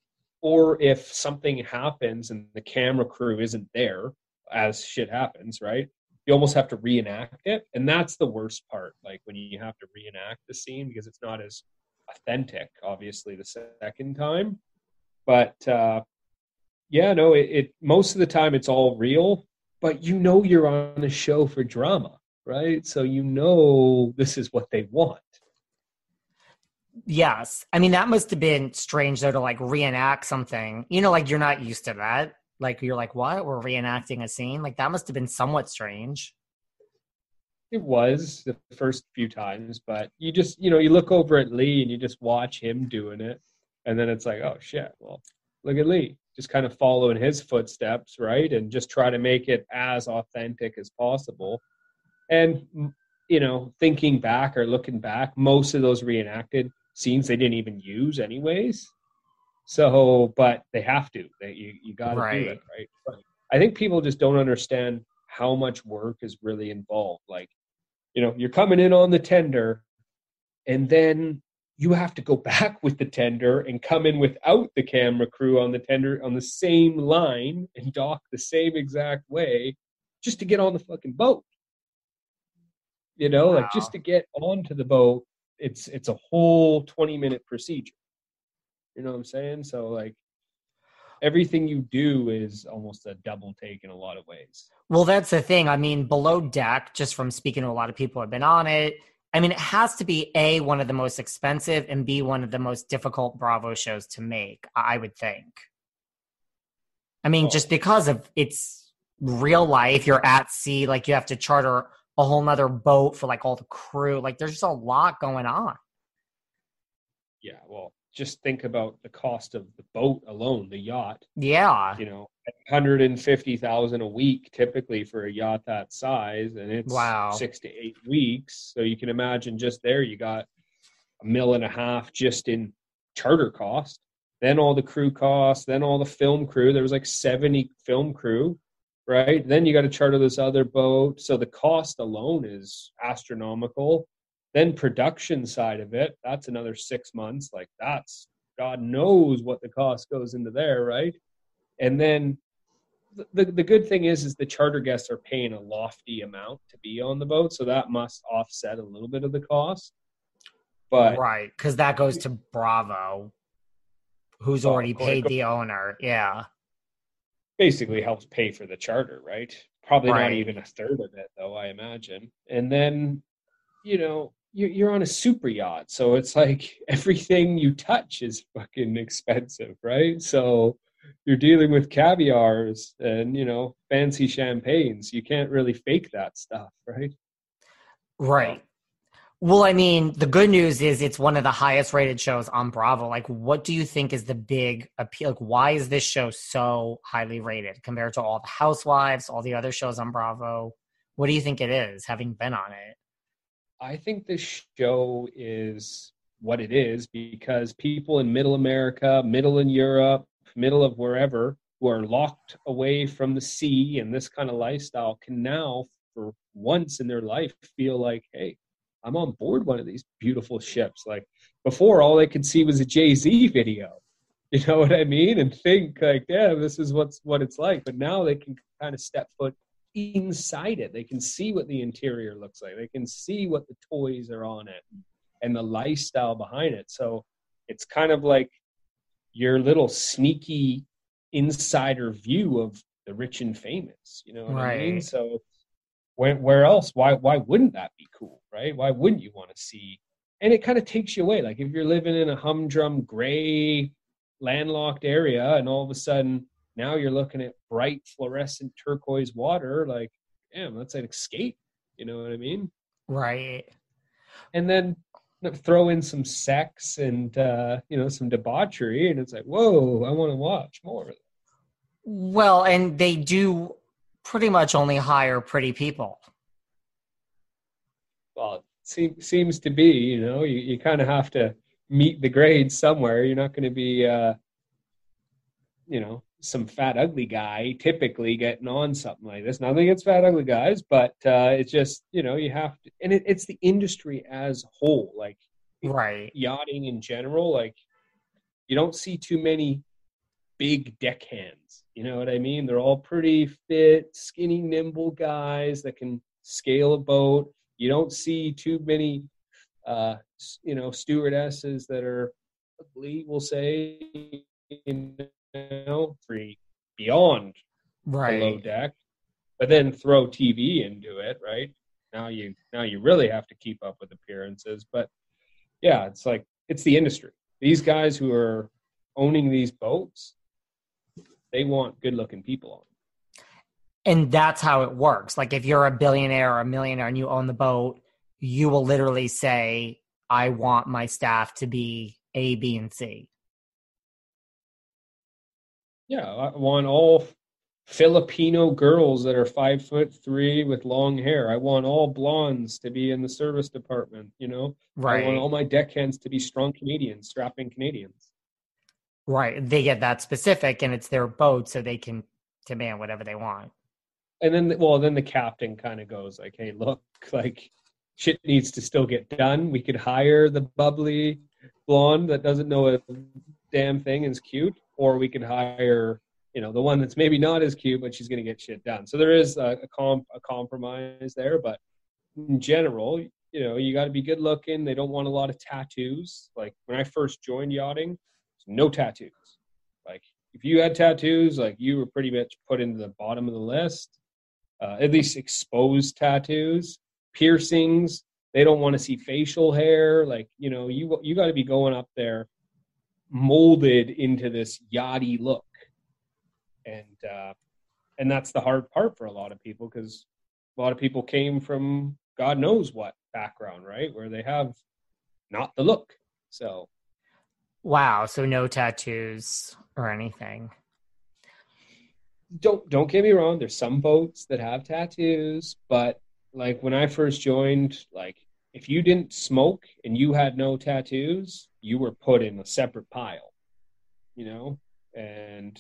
Or if something happens and the camera crew isn't there, as shit happens, right? You almost have to reenact it. And that's the worst part, like when you have to reenact the scene because it's not as authentic, obviously, the second time. But uh, yeah, no, it, it most of the time it's all real, but you know you're on a show for drama, right? So you know this is what they want. Yes. I mean, that must have been strange though to like reenact something. You know, like you're not used to that. Like you're like, what? We're reenacting a scene? Like that must have been somewhat strange. It was the first few times, but you just you know you look over at Lee and you just watch him doing it, and then it's like, oh shit, well look at Lee, just kind of follow in his footsteps, right, and just try to make it as authentic as possible. And you know, thinking back or looking back, most of those reenacted scenes they didn't even use anyways. So, but they have to. They, you you got to right. do it, right? But I think people just don't understand how much work is really involved. Like, you know, you're coming in on the tender, and then you have to go back with the tender and come in without the camera crew on the tender on the same line and dock the same exact way just to get on the fucking boat. You know, wow. like just to get onto the boat, it's it's a whole 20 minute procedure. You know what I'm saying? So like everything you do is almost a double take in a lot of ways. Well, that's the thing. I mean, below deck, just from speaking to a lot of people who have been on it, I mean, it has to be A, one of the most expensive, and B, one of the most difficult Bravo shows to make, I would think. I mean, oh. just because of it's real life, you're at sea, like you have to charter a whole nother boat for like all the crew. Like there's just a lot going on. Yeah, well, just think about the cost of the boat alone, the yacht. Yeah. You know, 150,000 a week typically for a yacht that size and it's wow. 6 to 8 weeks. So you can imagine just there you got a mill and a half just in charter cost, then all the crew costs, then all the film crew. There was like 70 film crew right? Then you got to charter this other boat. So the cost alone is astronomical. Then production side of it, that's another six months. Like that's God knows what the cost goes into there, right? And then the, the good thing is is the charter guests are paying a lofty amount to be on the boat, so that must offset a little bit of the cost. But right, because that goes to Bravo, who's oh, already paid the owner. Yeah basically helps pay for the charter, right? Probably right. not even a third of it, though, I imagine. And then, you know, you're on a super yacht, so it's like everything you touch is fucking expensive, right? So you're dealing with caviars and you know fancy champagnes. You can't really fake that stuff, right? Right. Well, I mean, the good news is it's one of the highest rated shows on Bravo. Like, what do you think is the big appeal? Like, why is this show so highly rated compared to all the Housewives, all the other shows on Bravo? What do you think it is, having been on it? I think this show is what it is because people in middle America, middle in Europe, middle of wherever, who are locked away from the sea and this kind of lifestyle can now, for once in their life, feel like, hey, I'm on board one of these beautiful ships. Like before, all they could see was a Jay Z video. You know what I mean? And think like, yeah, this is what's what it's like. But now they can kind of step foot inside it. They can see what the interior looks like. They can see what the toys are on it and the lifestyle behind it. So it's kind of like your little sneaky insider view of the rich and famous. You know what right. I mean? So where, where else? Why why wouldn't that be cool, right? Why wouldn't you want to see? And it kind of takes you away. Like if you're living in a humdrum, gray, landlocked area, and all of a sudden now you're looking at bright, fluorescent turquoise water, like, damn, that's an escape. You know what I mean? Right. And then throw in some sex and uh, you know some debauchery, and it's like, whoa, I want to watch more. Well, and they do pretty much only hire pretty people. Well, it seems to be, you know, you, you kind of have to meet the grades somewhere. You're not going to be, uh, you know, some fat ugly guy typically getting on something like this. Nothing against fat ugly guys, but uh, it's just you know you have to, and it, it's the industry as a whole, like right yachting in general. Like you don't see too many big deckhands you know what I mean? They're all pretty fit, skinny, nimble guys that can scale a boat. You don't see too many, uh, you know, stewardesses that are ugly, we'll say, you know, free beyond right. below deck. But then throw TV into it, right? Now you now you really have to keep up with appearances. But yeah, it's like it's the industry. These guys who are owning these boats, They want good looking people on. And that's how it works. Like if you're a billionaire or a millionaire and you own the boat, you will literally say, I want my staff to be A, B, and C. Yeah, I want all Filipino girls that are five foot three with long hair. I want all blondes to be in the service department, you know? Right. I want all my deckhands to be strong Canadians, strapping Canadians. Right. They get that specific and it's their boat, so they can demand whatever they want. And then, well, then the captain kind of goes like, hey, look, like shit needs to still get done. We could hire the bubbly blonde that doesn't know a damn thing and is cute, or we could hire you know the one that's maybe not as cute but she's going to get shit done so there is a, a, comp, a compromise there but in general you know you got to be good looking they don't want a lot of tattoos like when i first joined yachting no tattoos. Like if you had tattoos like you were pretty much put into the bottom of the list. Uh, at least exposed tattoos. Piercings. They don't want to see facial hair. Like you know you you got to be going up there molded into this yachty look. And uh, and that's the hard part for a lot of people because a lot of people came from God knows what background, right, where they have not the look. So, wow, so no tattoos or anything. Don't don't get me wrong. There's some boats that have tattoos, but like when I first joined, like if you didn't smoke and you had no tattoos, you were put in a separate pile, you know. And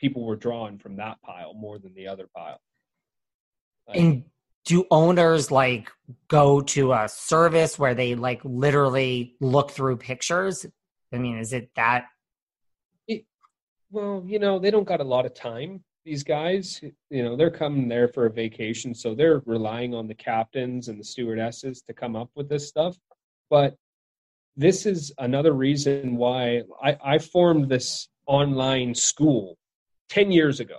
people were drawn from that pile more than the other pile. Like, and do owners like go to a service where they like literally look through pictures? I mean, is it that? It, well, you know, they don't got a lot of time. These guys, you know, they're coming there for a vacation, so they're relying on the captains and the stewardesses to come up with this stuff. But this is another reason why I, I formed this online school 10 years ago,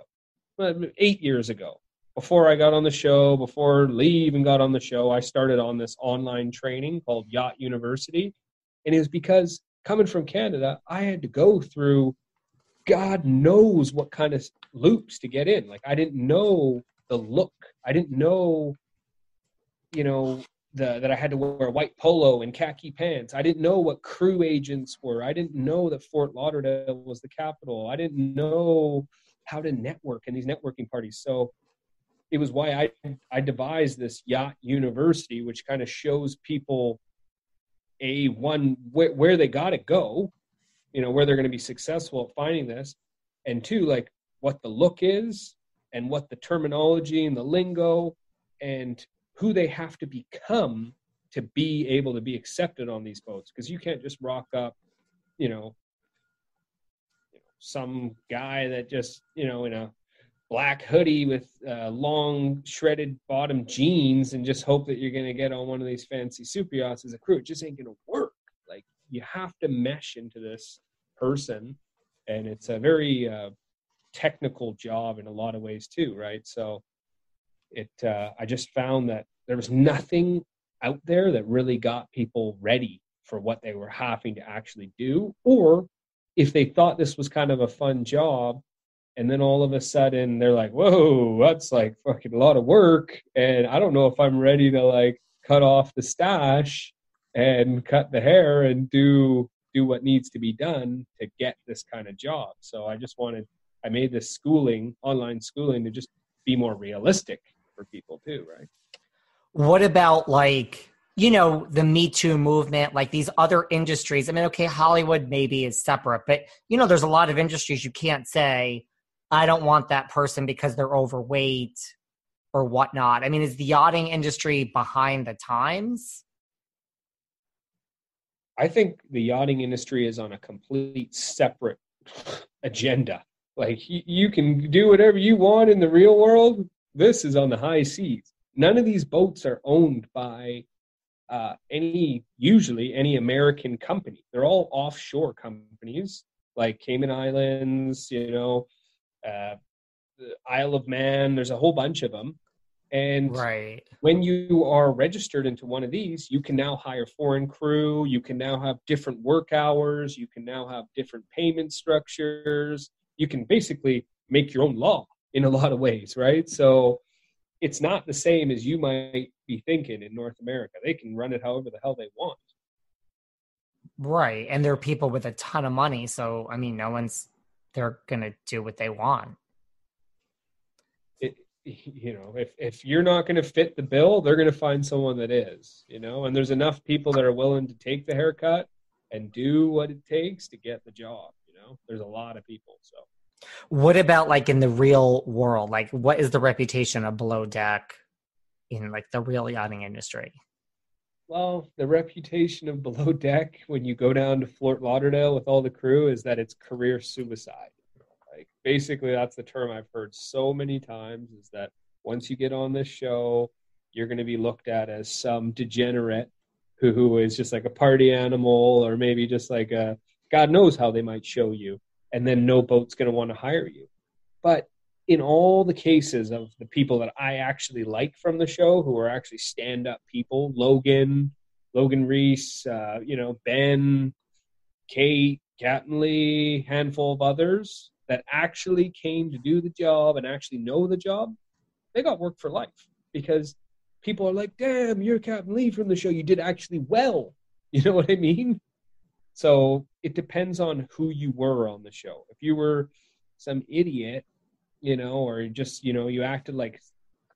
eight years ago, before I got on the show, before Lee even got on the show, I started on this online training called Yacht University. And it was because coming from Canada, I had to go through God knows what kind of loops to get in. Like I didn't know the look. I didn't know, you know, the, that I had to wear a white polo and khaki pants. I didn't know what crew agents were. I didn't know that Fort Lauderdale was the capital. I didn't know how to network in these networking parties. So it was why I I devised this yacht university, which kind of shows people a one where, where they got to go, you know, where they're going to be successful at finding this, and two, like what the look is and what the terminology and the lingo and who they have to become to be able to be accepted on these boats. Because you can't just rock up you know, you know some guy that just you know in a black hoodie with uh, long shredded bottom jeans and just hope that you're going to get on one of these fancy super yachts as a crew. It just ain't going to work. Like you have to mesh into this person and it's a very uh, technical job in a lot of ways too right? So it uh, i just found that there was nothing out there that really got people ready for what they were having to actually do or if they thought this was kind of a fun job and then all of a sudden they're like whoa that's like fucking a lot of work and i don't know if i'm ready to like cut off the stash and cut the hair and do do what needs to be done to get this kind of job so i just wanted i made this schooling online schooling to just be more realistic for people too, right? What about like, you know, the Me Too movement, like these other industries? I mean, okay, Hollywood maybe is separate, but you know, there's a lot of industries you can't say, I don't want that person because they're overweight or whatnot. I mean, is the yachting industry behind the times? I think the yachting industry is on a complete separate agenda. Like you can do whatever you want in the real world, this is on the high seas. None of these boats are owned by uh, any, usually any American company. They're all offshore companies like Cayman Islands, you know, uh, Isle of Man. There's a whole bunch of them. And right. when you are registered into one of these, you can now hire foreign crew. You can now have different work hours. You can now have different payment structures. You can basically make your own law in a lot of ways, right? So it's not the same as you might be thinking in North America. They can run it however the hell they want. Right. And there are people with a ton of money. So, I mean, no one's, they're going to do what they want. It, you know, if, if you're not going to fit the bill, they're going to find someone that is, you know, and there's enough people that are willing to take the haircut and do what it takes to get the job. You know, there's a lot of people. So, what about like in the real world? Like, what is the reputation of Below Deck in like the real yachting industry? Well, the reputation of Below Deck when you go down to Fort Lauderdale with all the crew is that it's career suicide. Like, basically, that's the term I've heard so many times is that once you get on this show, you're going to be looked at as some degenerate who, who is just like a party animal or maybe just like a God knows how they might show you and then no boat's going to want to hire you. But in all the cases of the people that I actually like from the show, who are actually stand up people, Logan, Logan Reese, uh, you know, Ben, Kate, Captain Lee, handful of others that actually came to do the job and actually know the job, they got work for life because people are like, damn, you're Captain Lee from the show. You did actually well. You know what I mean? So it depends on who you were on the show. If you were some idiot, you know, or just, you know, you acted like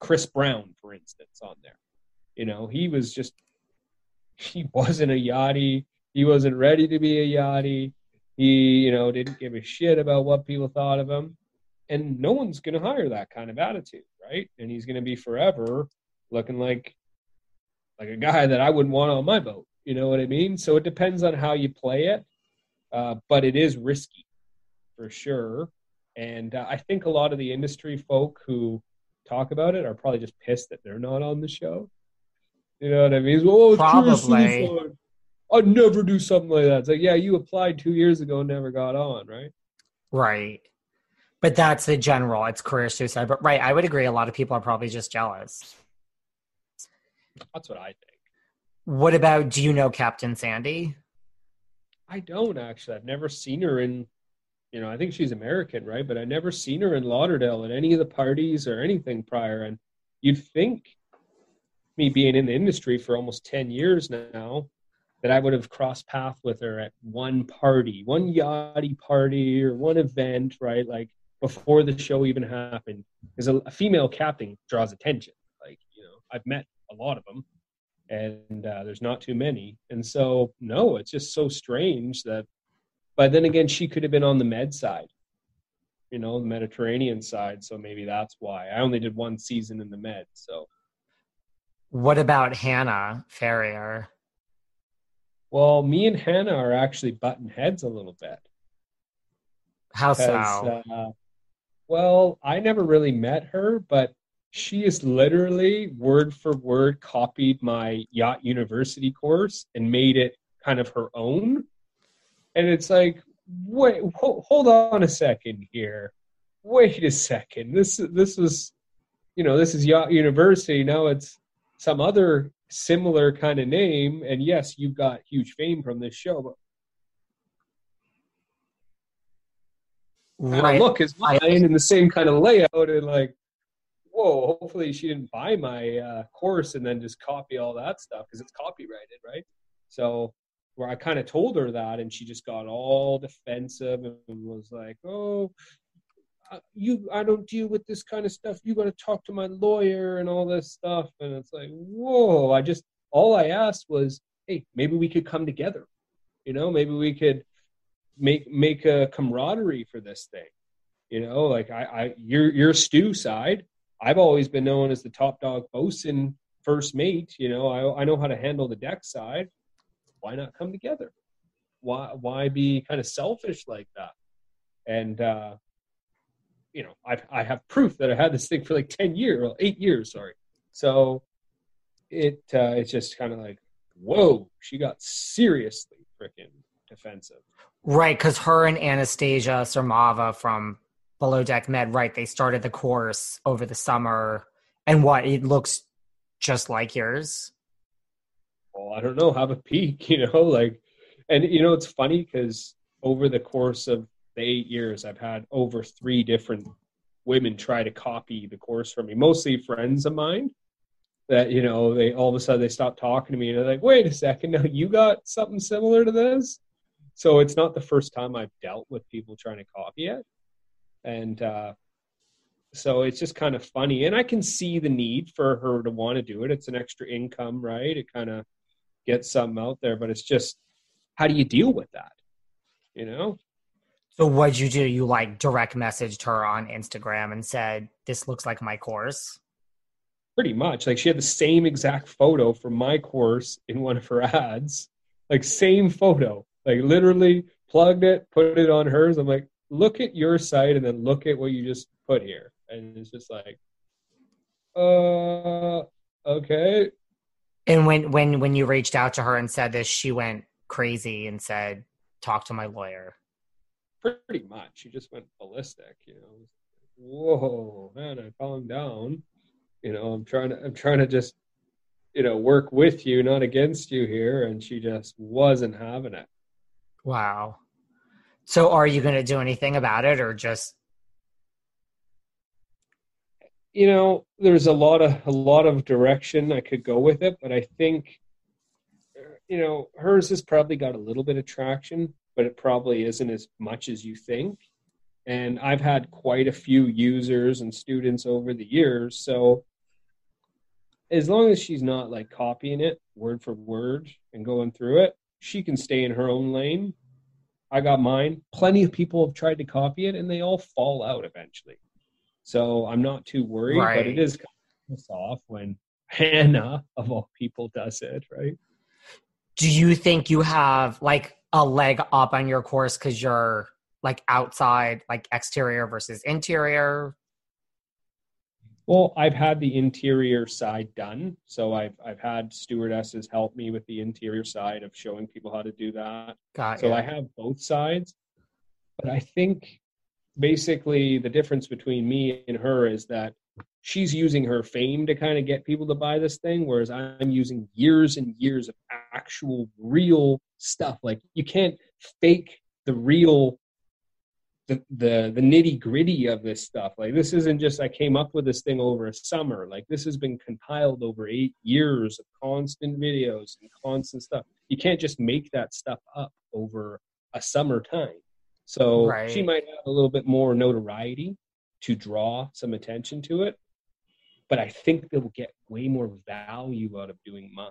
Chris Brown, for instance, on there. You know, he was just, he wasn't a yachty. He wasn't ready to be a yachty. He, you know, didn't give a shit about what people thought of him. And no one's going to hire that kind of attitude, right? And he's going to be forever looking like like a guy that I wouldn't want on my boat. You know what I mean? So it depends on how you play it, uh, but it is risky for sure. And uh, I think a lot of the industry folk who talk about it are probably just pissed that they're not on the show. You know what I mean? Oh, Probably. I'd never do something like that. It's like, yeah, you applied two years ago and never got on, right? Right. But that's the general. It's career suicide. But right, I would agree. A lot of people are probably just jealous. That's what I think. What about? Do you know Captain Sandy? I don't actually. I've never seen her in, you know, I think she's American, right? But I never seen her in Lauderdale at any of the parties or anything prior. And you'd think, me being in the industry for almost 10 years now, that I would have crossed path with her at one party, one yachty party or one event, right? Like before the show even happened. Because a, a female captain draws attention. Like, you know, I've met a lot of them and uh, there's not too many. And so, no, it's just so strange that. But then again, she could have been on the med side, you know, the Mediterranean side. So maybe that's why. I only did one season in the med. So. What about Hannah Ferrier? Well, me and Hannah are actually button heads a little bit. How so? Uh, well, I never really met her, but she is literally word for word copied my yacht university course and made it kind of her own and it's like wait hold on a second here wait a second this this was you know this is yacht university now it's some other similar kind of name and yes you got huge fame from this show but right. look is mine in the same kind of layout and like whoa, hopefully she didn't buy my uh, course and then just copy all that stuff because it's copyrighted, right? So where I kind of told her that, and she just got all defensive and was like, "Oh, uh, you, I don't deal with this kind of stuff. You got to talk to my lawyer and all this stuff." And it's like, whoa! I just all I asked was, "Hey, maybe we could come together. You know, maybe we could make make a camaraderie for this thing. You know, like I, I, your your stew side, I've always been known as the top dog bosun first mate. You know, I, I know how to handle the deck side. Why not come together? Why why be kind of selfish like that? And uh, you know, I I have proof that I had this thing for like ten years, or eight years, sorry. So it uh, it's just kind of like, whoa, she got seriously freaking defensive. Right, because her and Anastasia Surmava from below deck med right they started the course over the summer and what it looks just like yours well i don't know have a peek you know like and you know it's funny because over the course of the eight years i've had over three different women try to copy the course from me, mostly friends of mine. That you know, they all of a sudden they stop talking to me and they're like, "Wait a second, now you got something similar to this." So it's not the first time I've dealt with people trying to copy it, and uh, so it's just kind of funny. And I can see the need for her to want to do it. It's an extra income, right? It kind of gets something out there, but it's just how do you deal with that? You know? So what'd you do? You like direct messaged her on Instagram and said, "This looks like my course." Pretty much. Like she had the same exact photo from my course in one of her ads. Like same photo. Like literally plugged it, put it on hers. I'm like, look at your site and then look at what you just put here. And it's just like, uh, okay. And when when when you reached out to her and said this, she went crazy and said, "Talk to my lawyer." Pretty much, she just went ballistic. You know, whoa, man, I calm down. You know, I'm trying to I'm trying to just you know work with you, not against you here, and she just wasn't having it. Wow. So, are you going to do anything about it, or just you know, there's a lot of a lot of direction I could go with it, but I think you know, hers has probably got a little bit of traction, but it probably isn't as much as you think. And I've had quite a few users and students over the years, so as long as she's not like copying it word for word and going through it, she can stay in her own lane. I got mine. Plenty of people have tried to copy it and they all fall out eventually. So I'm not too worried, right. but it is kind of off when Hannah, of all people, does it, right? Do you think you have like a leg up on your course because you're like outside, like exterior versus interior? Well, I've had the interior side done, so I've I've had stewardesses help me with the interior side of showing people how to do that. Got so I have both sides, but I think basically the difference between me and her is that she's using her fame to kind of get people to buy this thing whereas i'm using years and years of actual real stuff. Like you can't fake the real the the, the nitty gritty of this stuff. Like this isn't just i came up with this thing over a summer. Like this has been compiled over eight years of constant videos and constant stuff. You can't just make that stuff up over a summer time so right. she might have a little bit more notoriety to draw some attention to it. But I think they'll get way more value out of doing mine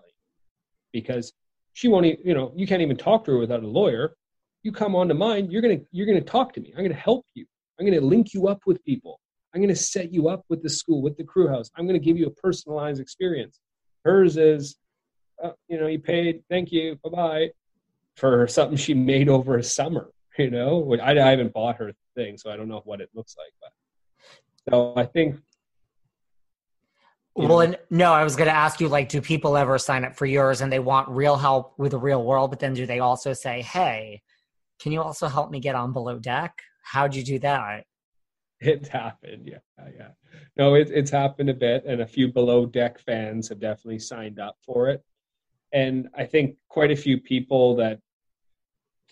because she won't, even, you know, you can't even talk to her without a lawyer. You come on to mine, you're gonna you're gonna talk to me. I'm gonna help you. I'm gonna link you up with people. I'm gonna set you up with the school, with the crew house. I'm gonna give you a personalized experience. Hers is, uh, you know, you paid, thank you, bye bye, for something she made over a summer you know? I, I haven't bought her thing so i don't know what it looks like but so i think well and no i was going to ask you like do people ever sign up for yours and they want real help with the real world but then do they also say hey can you also help me get on below deck? How'd you do that? It's happened yeah yeah. No it, it's happened a bit and a few below deck fans have definitely signed up for it. And i think quite a few people that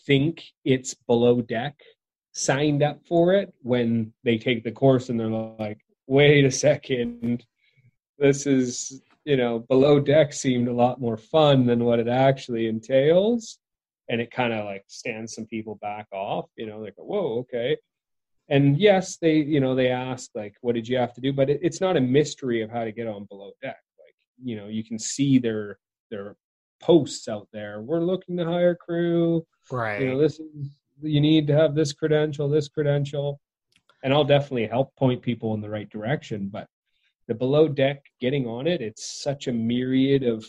think it's below deck signed up for it when they take the course and they're like, wait a second, this is, you know, below deck seemed a lot more fun than what it actually entails. And it kind of like stands some people back off, you know, like, whoa, okay. And yes, they, you know, they ask like, what did you have to do? But it, it's not a mystery of how to get on below deck. Like, you know, you can see their, their posts out there. We're looking to hire crew Right. You know, this is you need to have this credential, this credential, and I'll definitely help point people in the right direction. But the below deck, getting on it, it's such a myriad of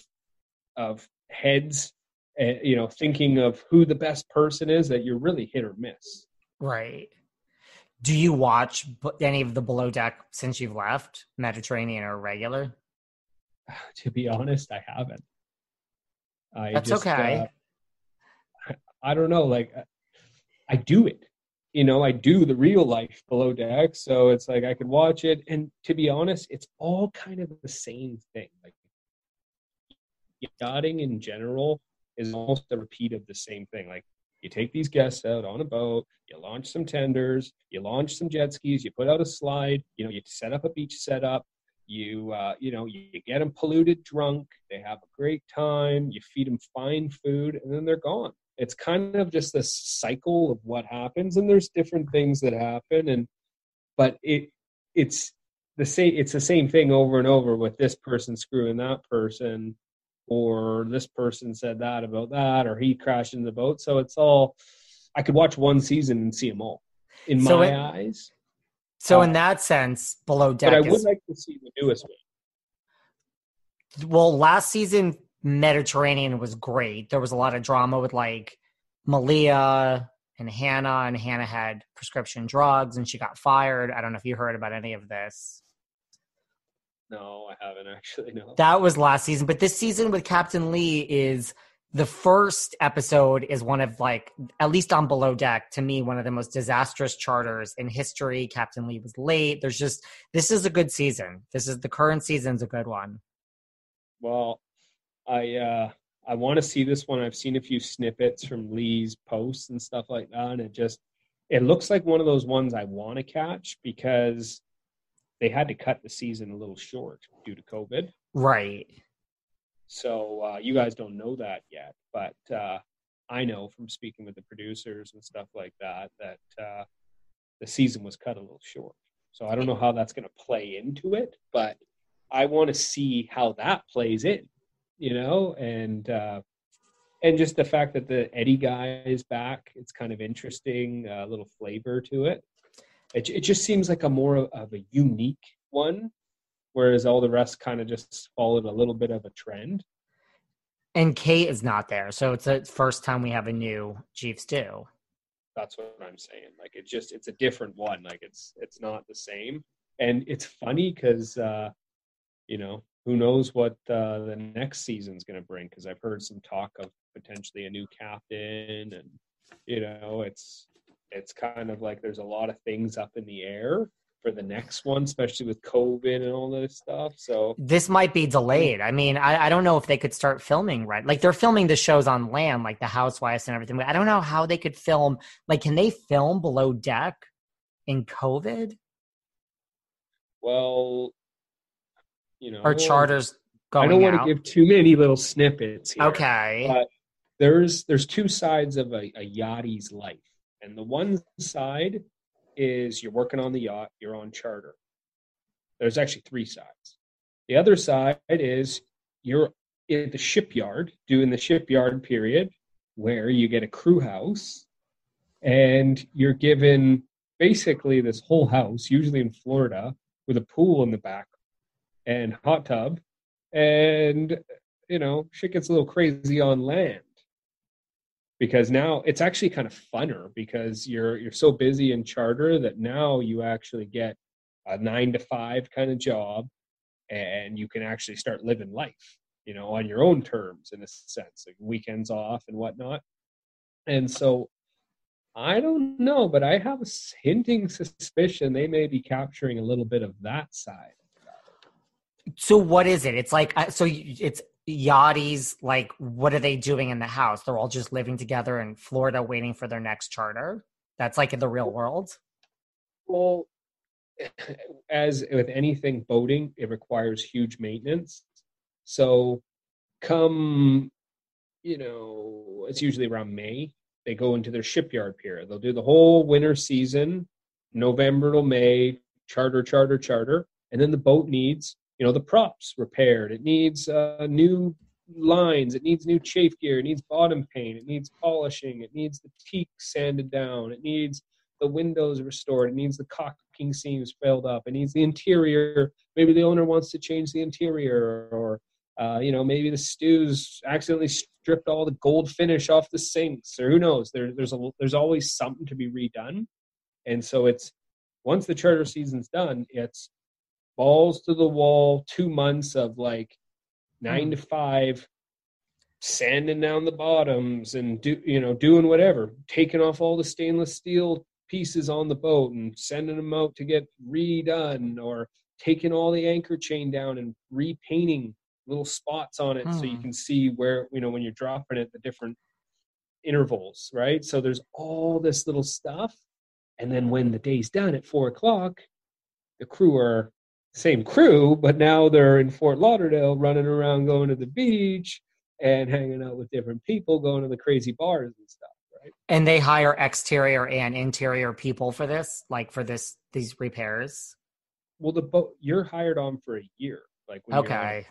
of heads, uh, you know, thinking of who the best person is that you're really hit or miss. Right. Do you watch any of the below deck since you've left Mediterranean or regular? To be honest, I haven't. I That's just, okay. Uh, I don't know, like I do it. You know, I do the real life below deck. So it's like I could watch it. And to be honest, it's all kind of the same thing. Like yachting in general is almost a repeat of the same thing. Like You take these guests out on a boat, you launch some tenders, you launch some jet skis, you put out a slide, you know, you set up a beach setup, you uh, you know you get them polluted drunk they have a great time you feed them fine food and then they're gone. It's kind of just this cycle of what happens and there's different things that happen and but it it's the same it's the same thing over and over with this person screwing that person or this person said that about that or he crashed in the boat. So it's all i could watch one season and see them all. In So my it- eyes So Uh, in that sense, below deck but i would is like to see the newest one well. Last season, Mediterranean was great. There was a lot of drama with like Malia and Hannah, and Hannah had prescription drugs, and she got fired. I don't know if you heard about any of this. no i haven't actually no That was last season, but this season with Captain Lee is the first episode is one of like at least on below deck to me one of the most disastrous charters in history. Captain Lee was late. There's just this is a good season. This is the current season's a good one. Well, I uh I want to see this one. I've seen a few snippets from Lee's posts and stuff like that, and it just it looks like one of those ones I want to catch because they had to cut the season a little short due to COVID. Right. So uh, you guys don't know that yet, but uh, I know from speaking with the producers and stuff like that that uh, the season was cut a little short. So I don't know how that's going to play into it, but I want to see how that plays in, you know, and uh, and just the fact that the Eddie guy is back, it's kind of interesting, a little flavor to it. It it just seems like a more of a unique one, whereas all the rest kind of just followed a little bit of a trend. And Kate is not there, so it's the first time we have a new Chief Stew. that's what i'm saying like it just it's a different one like it's it's not the same and it's funny because uh you know who knows what uh the next season's going to bring because i've heard some talk of potentially a new captain and you know it's it's kind of like there's a lot of things up in the air next one especially with covid and all this stuff so This might be delayed. I mean, I, I don't know if they could start filming right. Like they're filming the shows on land, like the Housewives and everything. I don't know how they could film. Like, can they film below deck in COVID well you know or charters i don't want to give too many little snippets here. okay. but there's there's two sides of a, a yachtie's life and the one side is you're working on the yacht you're on charter. There's actually three sides. The other side is you're at the shipyard doing the shipyard period where you get a crew house and you're given basically this whole house usually in florida with a pool in the back and hot tub and you know shit gets a little crazy on land because now it's actually kind of funner because you're you're so busy in charter that now you actually get a nine to five kind of job and you can actually start living life you know on your own terms in a sense like weekends off and whatnot and so i don't know but i have a hinting suspicion they may be capturing a little bit of that side So what is it? It's like uh, so it's yachties. Like, what are they doing in the house? They're all just living together in Florida, waiting for their next charter. That's like in the real world. Well, as with anything boating, it requires huge maintenance. So, come, you know, it's usually around May, they go into their shipyard period. They'll do the whole winter season, November to May, charter, charter, charter. And then the boat needs, you know, the props repaired. It needs uh, new lines. It needs new chafe gear. It needs bottom paint. It needs polishing. It needs the teak sanded down. It needs the windows restored. It needs the caulking seams filled up. It needs the interior. Maybe the owner wants to change the interior, or uh, you know, maybe the stews accidentally stripped all the gold finish off the sinks, or who knows? There, there's a there's always something to be redone, and so it's once the charter season's done, it's balls to the wall, two months of like nine to five sanding down the bottoms and do you know doing whatever taking off all the stainless steel pieces on the boat and sending them out to get redone or taking all the anchor chain down and repainting little spots on it so you Hmm. can see where you know when you're dropping it the different intervals, right? So there's all this little stuff. And then when the day's done at four o'clock, the crew are same crew, but now they're in Fort Lauderdale running around going to the beach and hanging out with different people, going to the crazy bars and stuff, right? And they hire exterior and interior people for this, like for this these repairs. Well, the boat you're hired on for a year. Like Okay.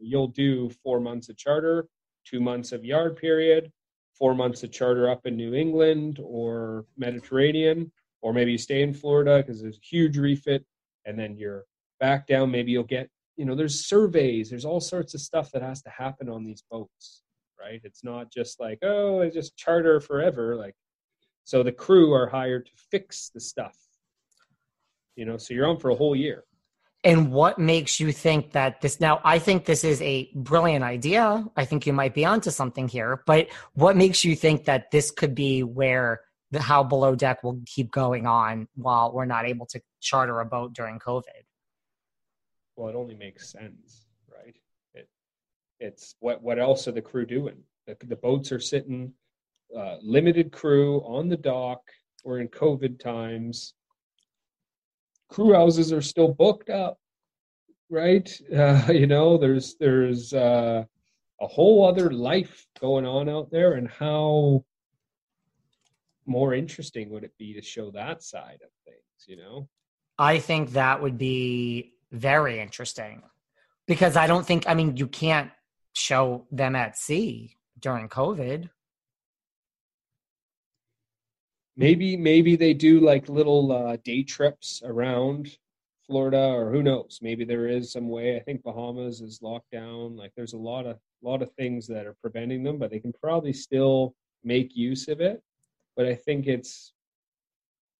you'll do four months of charter, two months of yard period, four months of charter up in New England or Mediterranean, or maybe you stay in Florida because there's a huge refit, and then you're back down. Maybe you'll get, you know, there's surveys, there's all sorts of stuff that has to happen on these boats, right? It's not just like, oh, I just charter forever. Like, so the crew are hired to fix the stuff, you know, so you're on for a whole year. And what makes you think that this now I think this is a brilliant idea. I think you might be onto something here, but what makes you think that this could be where the how below deck will keep going on while we're not able to charter a boat during COVID? Well it only makes sense right? It it's what what else are the crew doing? The, the boats are sitting uh, limited crew on the dock. We're in covid times. Crew houses are still booked up right? Uh, you know there's there's uh, a whole other life going on out there and how more interesting would it be to show that side of things you know? I think that would be very interesting. Because I don't think I mean you can't show them at sea during COVID. maybe maybe they do like little uh, day trips around Florida or who knows? Maybe there is some way. I think Bahamas is locked down. Like there's a lot of lot of things that are preventing them but they can probably still make use of it. But I think it's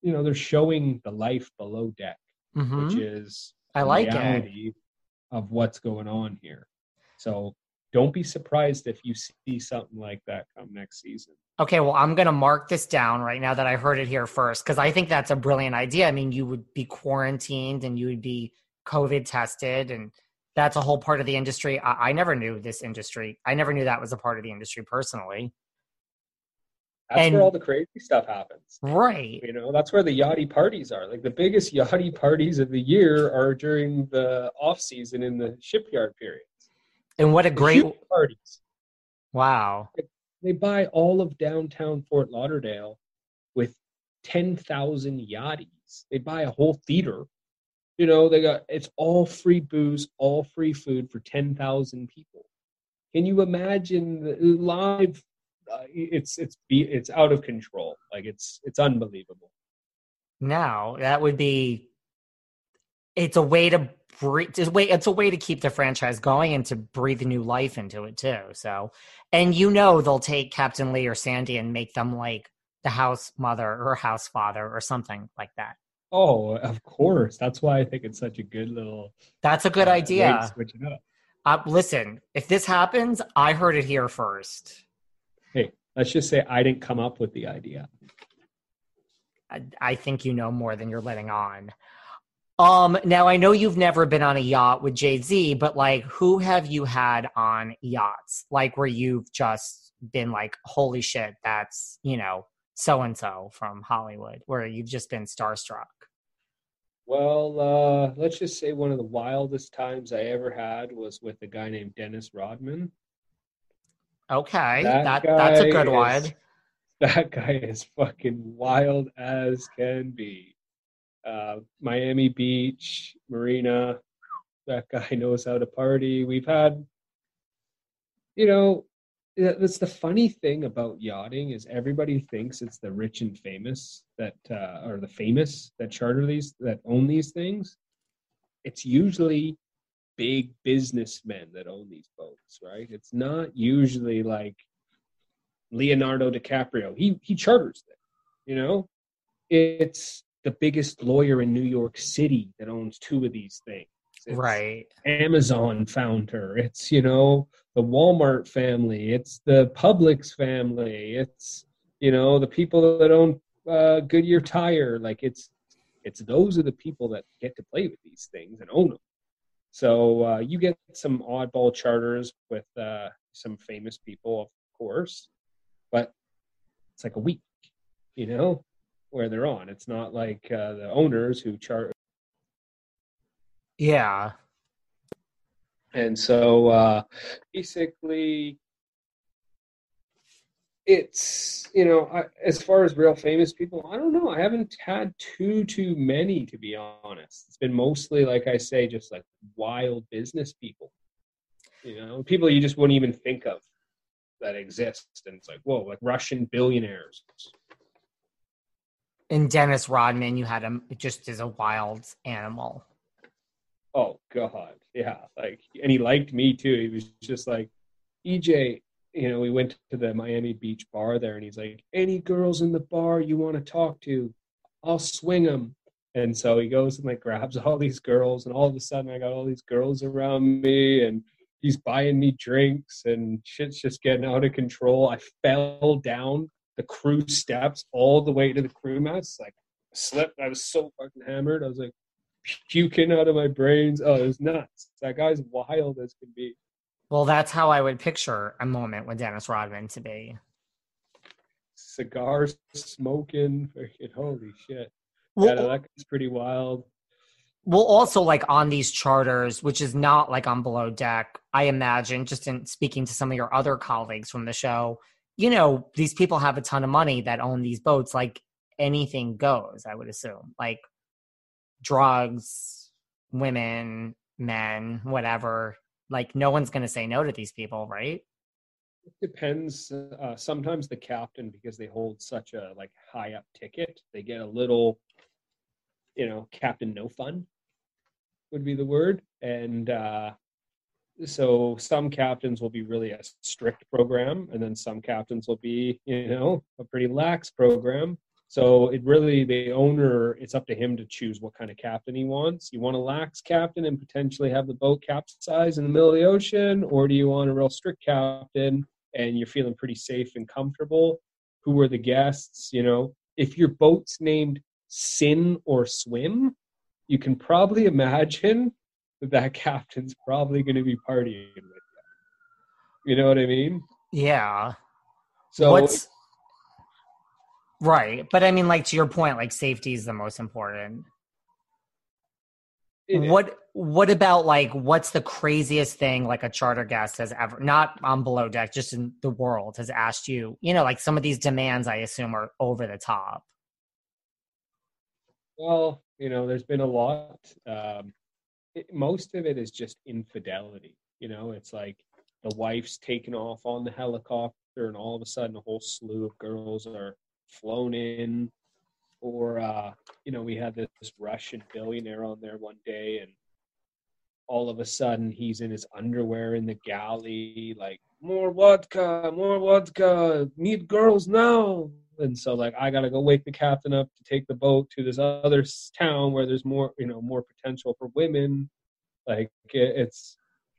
you know they're showing the life below deck Mhm. which is I like it. of what's going on here so don't be surprised if you see something like that come next season Okay, well, I'm going to mark this down right now that I heard it here first because I think that's a brilliant idea. I mean, you would be quarantined and you would be COVID tested, and that's a whole part of the industry. I, I never knew this industry. I never knew that was a part of the industry personally. That's And- where all the crazy stuff happens Right. You know, that's where the yachty parties are. Like the biggest yachty parties of the year are during the off season in the shipyard periods. And what a The great. parties. Wow. They buy all of downtown Fort Lauderdale with ten thousand yachties. They buy a whole theater. You know, they got it's all free booze, all free food for ten thousand people. Can you imagine the live? Uh, it's it's be it's out of control. Like it's it's unbelievable. Now, that would be. It's a way to breathe. It's a way, it's a way to keep the franchise going and to breathe new life into it too. So, and you know they'll take Captain Lee or Sandy and make them like the house mother or house father or something like that. Oh, of course. That's why I think it's such a good little That's a good uh, idea. switch it up. Uh, listen, if this happens, I heard it here first. Let's just say I didn't come up with the idea. I, I think you know more than you're letting on. Um, now I know you've never been on a yacht with Jay Z, but like, who have you had on yachts? Like, where you've just been like, holy shit, that's you know so and so from Hollywood, where you've just been starstruck. Well, uh, let's just say one of the wildest times I ever had was with a guy named Dennis Rodman. Okay, That that, that's a good is- one. That guy is fucking wild as can be. Uh, Miami Beach, Marina. That guy knows how to party. We've had, you know, that's the funny thing about yachting is everybody thinks it's the rich and famous that, uh, or the famous that charter these, that own these things. It's usually big businessmen that own these boats, right? It's not usually like Leonardo DiCaprio. He he charters them, you know. It's the biggest lawyer in New York City that owns two of these things. It's right. Amazon founder. It's you know the Walmart family. It's the Publix family. It's you know the people that own uh, Goodyear Tire. Like it's it's those are the people that get to play with these things and own them. So uh, you get some oddball charters with uh, some famous people, of course, but it's like a week, you know, where they're on. It's not like uh, the owners who chart. Yeah. And so uh, basically, it's you know I, as far as real famous people i don't know. I haven't had too too many to be honest. It's been mostly like i say just like wild business people you know people you just wouldn't even think of that exist. And it's like whoa like russian billionaires. And dennis rodman you had him just as a wild animal. Oh god. Yeah like and he liked me too. He was just like ej you know, we went to the Miami Beach bar there, and he's like, "Any girls in the bar you want to talk to, I'll swing them." And so he goes and like grabs all these girls, and all of a sudden I got all these girls around me, and he's buying me drinks, and shit's just getting out of control. I fell down the crew steps all the way to the crew mess, like slipped. I was so fucking hammered. I was like puking out of my brains. Oh, it was nuts. That guy's wild as can be. Well, that's how I would picture a moment with Dennis Rodman to be. Cigars smoking, holy shit. Well, yeah, that's pretty wild. Well, also like on these charters, which is not like on below deck, I imagine, just in speaking to some of your other colleagues from the show, you know, these people have a ton of money that own these boats. Like anything goes, I would assume. Like drugs, women, men, whatever like no one's going to say no to these people right? It depends uh, sometimes the captain because they hold such a like high up ticket they get a little you know captain no fun would be the word and uh so some captains will be really a strict program and then some captains will be you know a pretty lax program so it really the owner it's up to him to choose what kind of captain he wants. You want a lax captain and potentially have the boat capsize in the middle of the ocean, or do you want a real strict captain and you're feeling pretty safe and comfortable? Who are the guests? You know, if your boat's named Sin or Swim, you can probably imagine that that captain's probably going to be partying with you. You know what I mean? Yeah. So What's Right. But I mean, like to your point, like safety is the most important. It what what about like what's the craziest thing like a charter guest has ever not on below deck, just in the world has asked you, you know, like some of these demands I assume are over the top. Well, you know, there's been a lot. Um, it, most of it is just infidelity. You know, it's like the wife's taken off on the helicopter, and all of a sudden, a whole slew of girls are flown in or uh, you know we had this russian billionaire on there one day and all of a sudden he's in his underwear in the galley like more vodka more vodka need girls now. And so like i gotta go wake the captain up to take the boat to this other town where there's more you know more potential for women. Like it's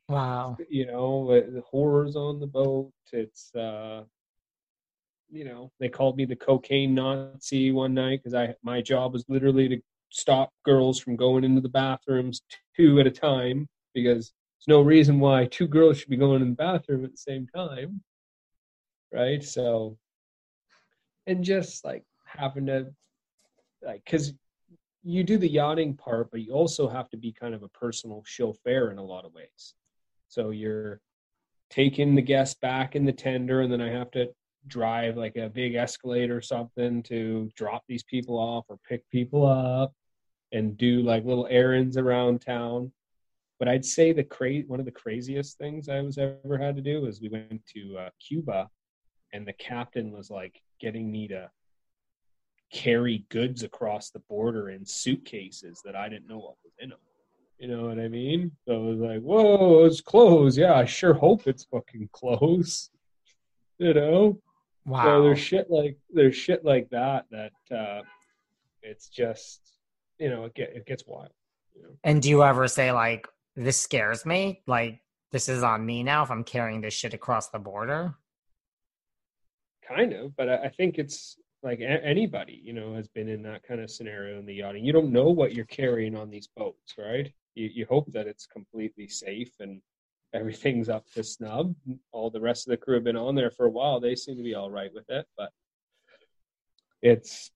wow. you know the horrors on the boat it's uh you know, they called me the cocaine Nazi one night because I my job was literally to stop girls from going into the bathrooms two at a time because there's no reason why two girls should be going in the bathroom at the same time, right? So, and just like having to, like, because you do the yachting part, but you also have to be kind of a personal chauffeur in a lot of ways. So you're taking the guests back in the tender, and then I have to drive like a big Escalade or something to drop these people off or pick people up and do like little errands around town. But I'd say the cra- one of the craziest things I was ever had to do was we went to uh, Cuba, and the captain was like getting me to carry goods across the border in suitcases that I didn't know what was in them. You know what I mean? So it was like, whoa, it's clothes. Yeah, I sure hope it's fucking clothes. You know? Wow. So there's shit like there's shit like that that uh, it's just you know it get it gets wild. You know? And do you ever say like this scares me? Like this is on me now if I'm carrying this shit across the border? Kind of, but I, I think it's like a- anybody you know has been in that kind of scenario in the yachting. You don't know what you're carrying on these boats, right? You, you hope that it's completely safe and everything's up to snub. All the rest of the crew have been on there for a while. They seem to be all right with it, but it's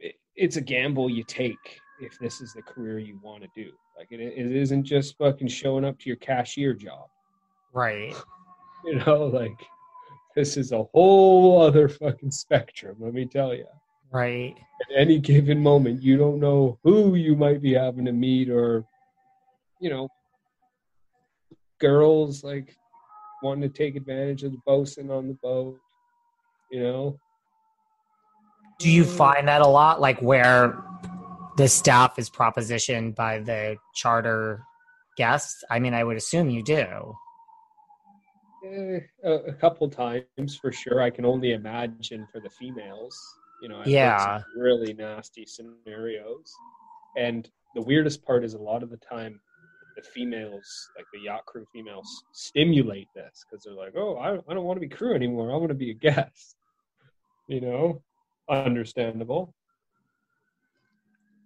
it, it's a gamble you take if this is the career you want to do. Like it, it isn't just fucking showing up to your cashier job. Right. You know, like this is a whole other fucking spectrum, let me tell you. Right. At any given moment, you don't know who you might be having to meet or, you know, girls like wanting to take advantage of the bosun on the boat, you know. Do you find that a lot, like where the staff is propositioned by the charter guests? I mean, I would assume you do. Eh, a, a couple times for sure. I can only imagine for the females. You know, I've Yeah. really nasty scenarios. And the weirdest part is a lot of the time, the females, like the yacht crew females, stimulate this because they're like, "Oh, I, I don't want to be crew anymore. I want to be a guest." You know, understandable.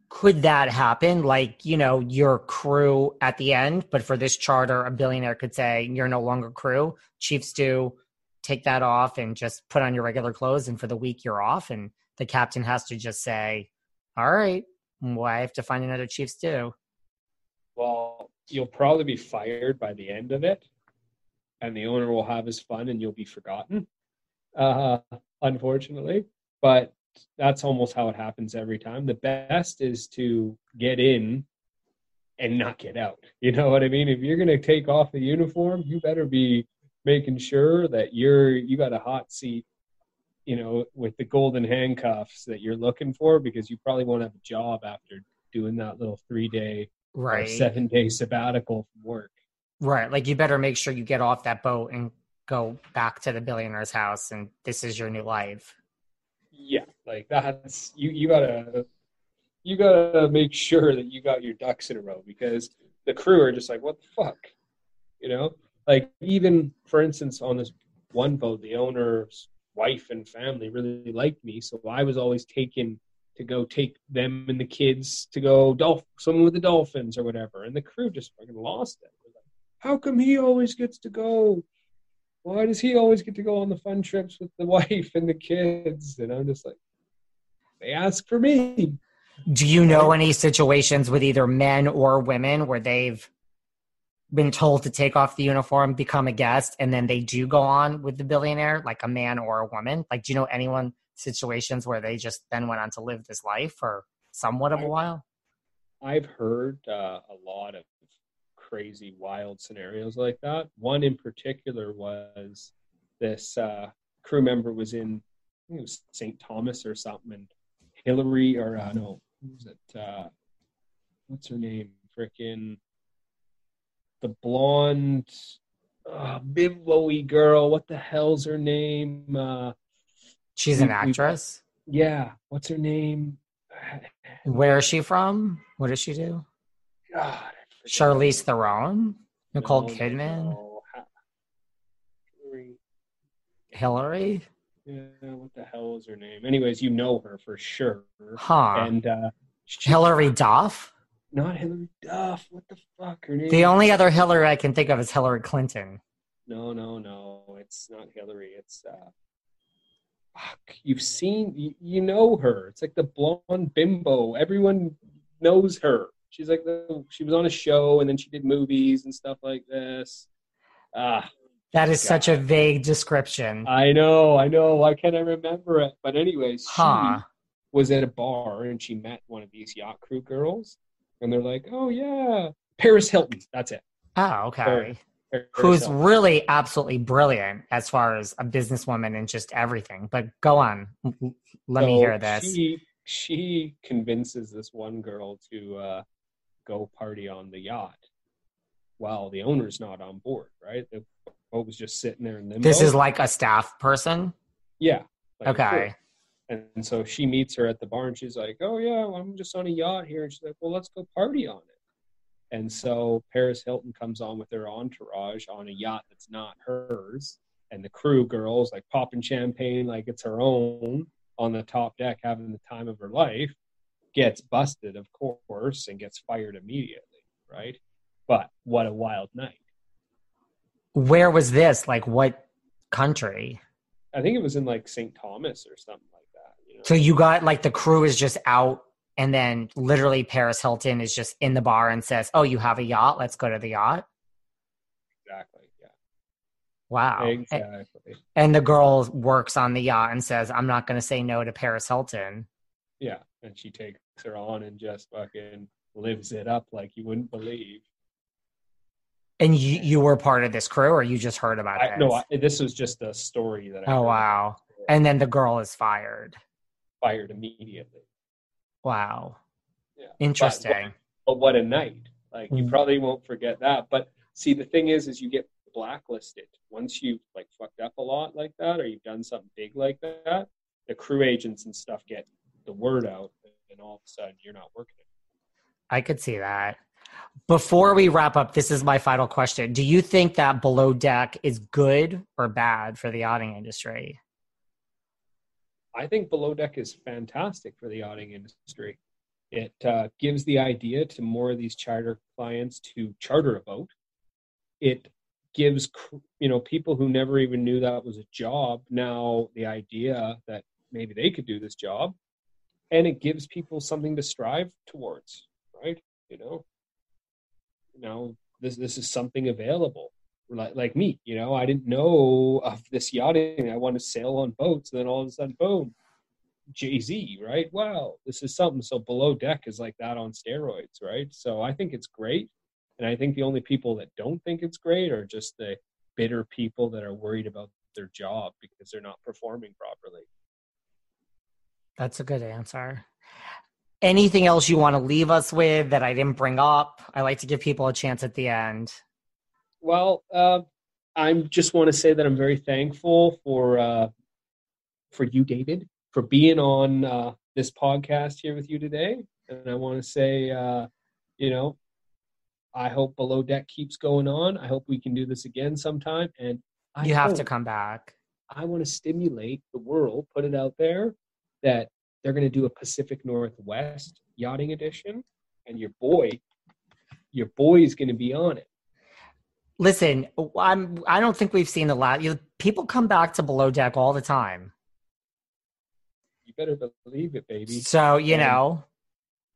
Could that happen? Like, you know, your crew at the end, but for this charter, a billionaire could say, you're no longer crew. Chief Stew take that off and just put on your regular clothes. And for the week, you're off. And the captain has to just say, all right, well, I have to find another Chief Stew. Well, you'll probably be fired by the end of it, and the owner will have his fun, and you'll be forgotten. Uh, unfortunately, but that's almost how it happens every time. The best is to get in and not get out. You know what I mean? If you're going to take off the uniform, you better be making sure that you're you got a hot seat. You know, with the golden handcuffs that you're looking for, because you probably won't have a job after doing that little three day Right. seven day sabbatical from work. Right. Like, you better make sure you get off that boat and go back to the billionaire's house. And this is your new life. Yeah, like that's you. You gotta you gotta make sure that you got your ducks in a row because the crew are just like, what the fuck, you know? Like even for instance, on this one boat, the owner's wife and family really liked me, so I was always taken to go take them and the kids to go dolph swimming with the dolphins or whatever, and the crew just fucking lost it. Like, How come he always gets to go? Why does he always get to go on the fun trips with the wife and the kids? And I'm just like, they ask for me. Do you know any situations with either men or women where they've been told to take off the uniform, become a guest, and then they do go on with the billionaire, like a man or a woman? Like, do you know anyone situations where they just then went on to live this life for somewhat of a while? I've heard uh, a lot of crazy, wild scenarios like that. One in particular was this uh, crew member was in I think it was St. Thomas or something, and Hillary or uh, no, who was it? Uh, what's her name? Frickin' the blonde, uh, bimbo-y girl. What the hell's her name? Uh, She's an actress. yeah, what's her name? Where is she from? What does she do? God. Charlize Theron, Nicole No, no, Kidman, no. Hillary- Hillary. Yeah, what the hell is her name? Anyways, you know her for sure. Huh. And uh, she- Hillary Duff. not Hillary Duff. What the fuck? Her name? The only other Hillary I can think of is Hillary Clinton. No, no, no. It's not Hillary. It's uh, fuck. You've seen, you, you know her. It's like the blonde bimbo. Everyone knows her. She's like the. She was on a show, and then she did movies and stuff like this. Ah, That is such a vague description. I know, I know. Why can't I remember it? But anyways, Huh. she was at a bar and she met one of these yacht crew girls, and they're like, "Oh yeah, Paris Hilton." That's it. Oh, okay. Paris Who's really absolutely brilliant as far as a businesswoman and just everything. But go on. Let me hear this. She she convinces this one girl to uh, go party on the yacht, while the owner's not on board. Right, the boat was just sitting there in limbo. This is like a staff person. yeah. like. Okay. And, and so she meets her at the bar and she's like, Oh, yeah, well, I'm just on a yacht here. And she's like, Well, let's go party on it. And so Paris Hilton comes on with her entourage on a yacht that's not hers. And the crew girls like popping champagne like it's her own on the top deck, having the time of her life, gets busted, of course, and gets fired immediately. Right. But what a wild night. Where was this? Like what country? I think it was in like St. Thomas or something like that, you So you got like the crew is just out, and then literally Paris Hilton is just in the bar and says, "Oh, you have a yacht? Let's go to the yacht." Exactly. Yeah. Wow. Exactly. And the girl works on the yacht and says, "I'm not going to say no to Paris Hilton." Yeah, and she takes her on and just fucking lives it up like you wouldn't believe. And you you were part of this crew, or you just heard about it? no, I, this was just a story that I Oh wow. And then the girl is fired. fired immediately. Wow. Yeah. Interesting. But what a night! Like you Mm. probably won't forget that. But see, the thing is, is you get blacklisted once you've like fucked up a lot like that, or you've done something big like that. The crew agents and stuff get the word out, and all of a sudden you're not working. I could see that. Before we wrap up, this is my final question. Do you think that below deck is good or bad for the yachting industry? I think Below Deck is fantastic for the yachting industry. It uh, gives the idea to more of these charter clients to charter a boat. It gives you know people who never even knew that was a job now the idea that maybe they could do this job, and it gives people something to strive towards. Right? You know, now this this is something available like, like me, you know, I didn't know of this yachting. I want to sail on boats. And then all of a sudden, boom, Jay Z, right? Wow, this is something. So below deck is like that on steroids, right? So I think it's great. And I think the only people that don't think it's great are just the bitter people that are worried about their job because they're not performing properly. That's a good answer. Anything else you want to leave us with that I didn't bring up? I like to give people a chance at the end. Well, uh, I just want to say that I'm very thankful for uh, for you, David, for being on uh, this podcast here with you today. And I want to say, uh, you know, I hope Below Deck keeps going on. I hope we can do this again sometime. And I You have to come back. I want to stimulate the world, put it out there that they're going to do a Pacific Northwest yachting edition, and your boy, your boy is going to be on it. Listen, I'm. I don't think we've seen the last. You, people come back to below deck all the time. You better believe it, baby. So you And- know,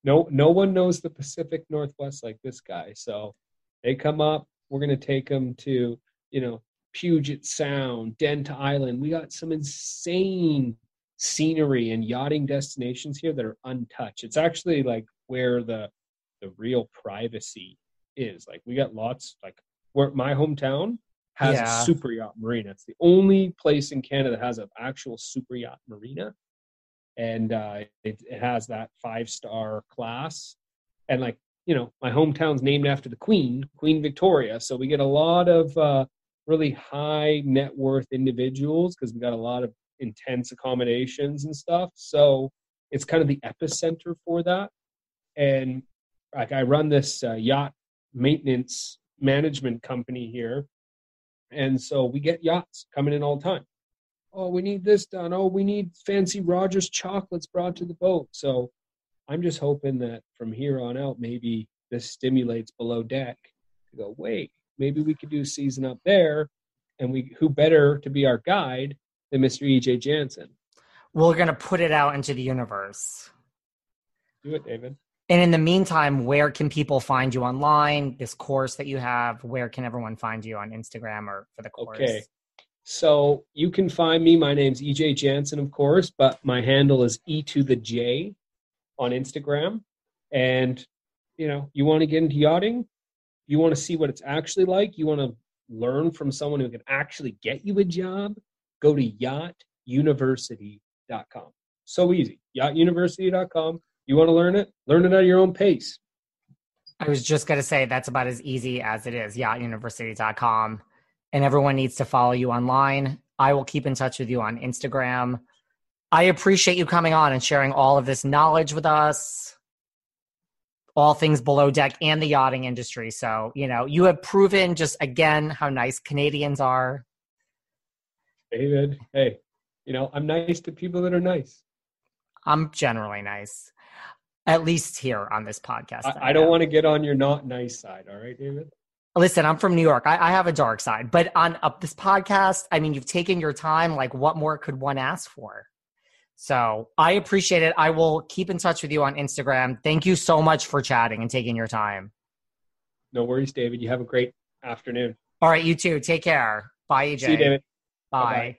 no no one knows the Pacific Northwest like this guy. So they come up, we're gonna take them to you know Puget Sound, Dent Island. We got some insane scenery and yachting destinations here that are untouched. It's actually like where the the real privacy is. Like we got lots like where my hometown has Yeah. a super yacht marina. It's the only place in Canada that has an actual super yacht marina and uh, it, it has that five star class. And like you know, my hometown's named after the Queen, Queen Victoria. So we get a lot of uh, really high net worth individuals because we got a lot of intense accommodations and stuff. So it's kind of the epicenter for that. And like I run this uh, yacht maintenance management company here, and so we get yachts coming in all the time oh, we need this done. Oh, we need fancy Rogers chocolates brought to the boat. So I'm just hoping that from here on out, maybe this stimulates below deck to go, wait, maybe we could do a season up there. And we, who better to be our guide than Mr. EJ Jansen? we're gonna put it out into the universe. Do it, David. And in the meantime, where can people find you online? This course that you have, where can everyone find you on Instagram or for the course? Okay. So you can find me. My name's EJ Jansen, of course, but my handle is E to the J on Instagram. And you know, you want to get into yachting, you want to see what it's actually like, you want to learn from someone who can actually get you a job, go to yachtuniversity.com. So easy. Yachtuniversity.com. You want to learn it? Learn it at your own pace. I was just going to say that's about as easy as it is. Yachtuniversity.com. And everyone needs to follow you online. I will keep in touch with you on Instagram. I appreciate you coming on and sharing all of this knowledge with us, all things below deck and the yachting industry. So, you know, you have proven just again how nice Canadians are. David, hey, you know, I'm nice to people that are nice. I'm generally nice, at least here on this podcast. I, I don't want to get on your not nice side. All right, David? Listen, I'm from New York. I, I have a dark side, but on up this podcast, I mean, you've taken your time. Like, what more could one ask for? So I appreciate it. I will keep in touch with you on Instagram. Thank you so much for chatting and taking your time. No worries, David. You have a great afternoon. All right, you too. Take care. Bye, EJ. See you, David. Bye. Bye-bye.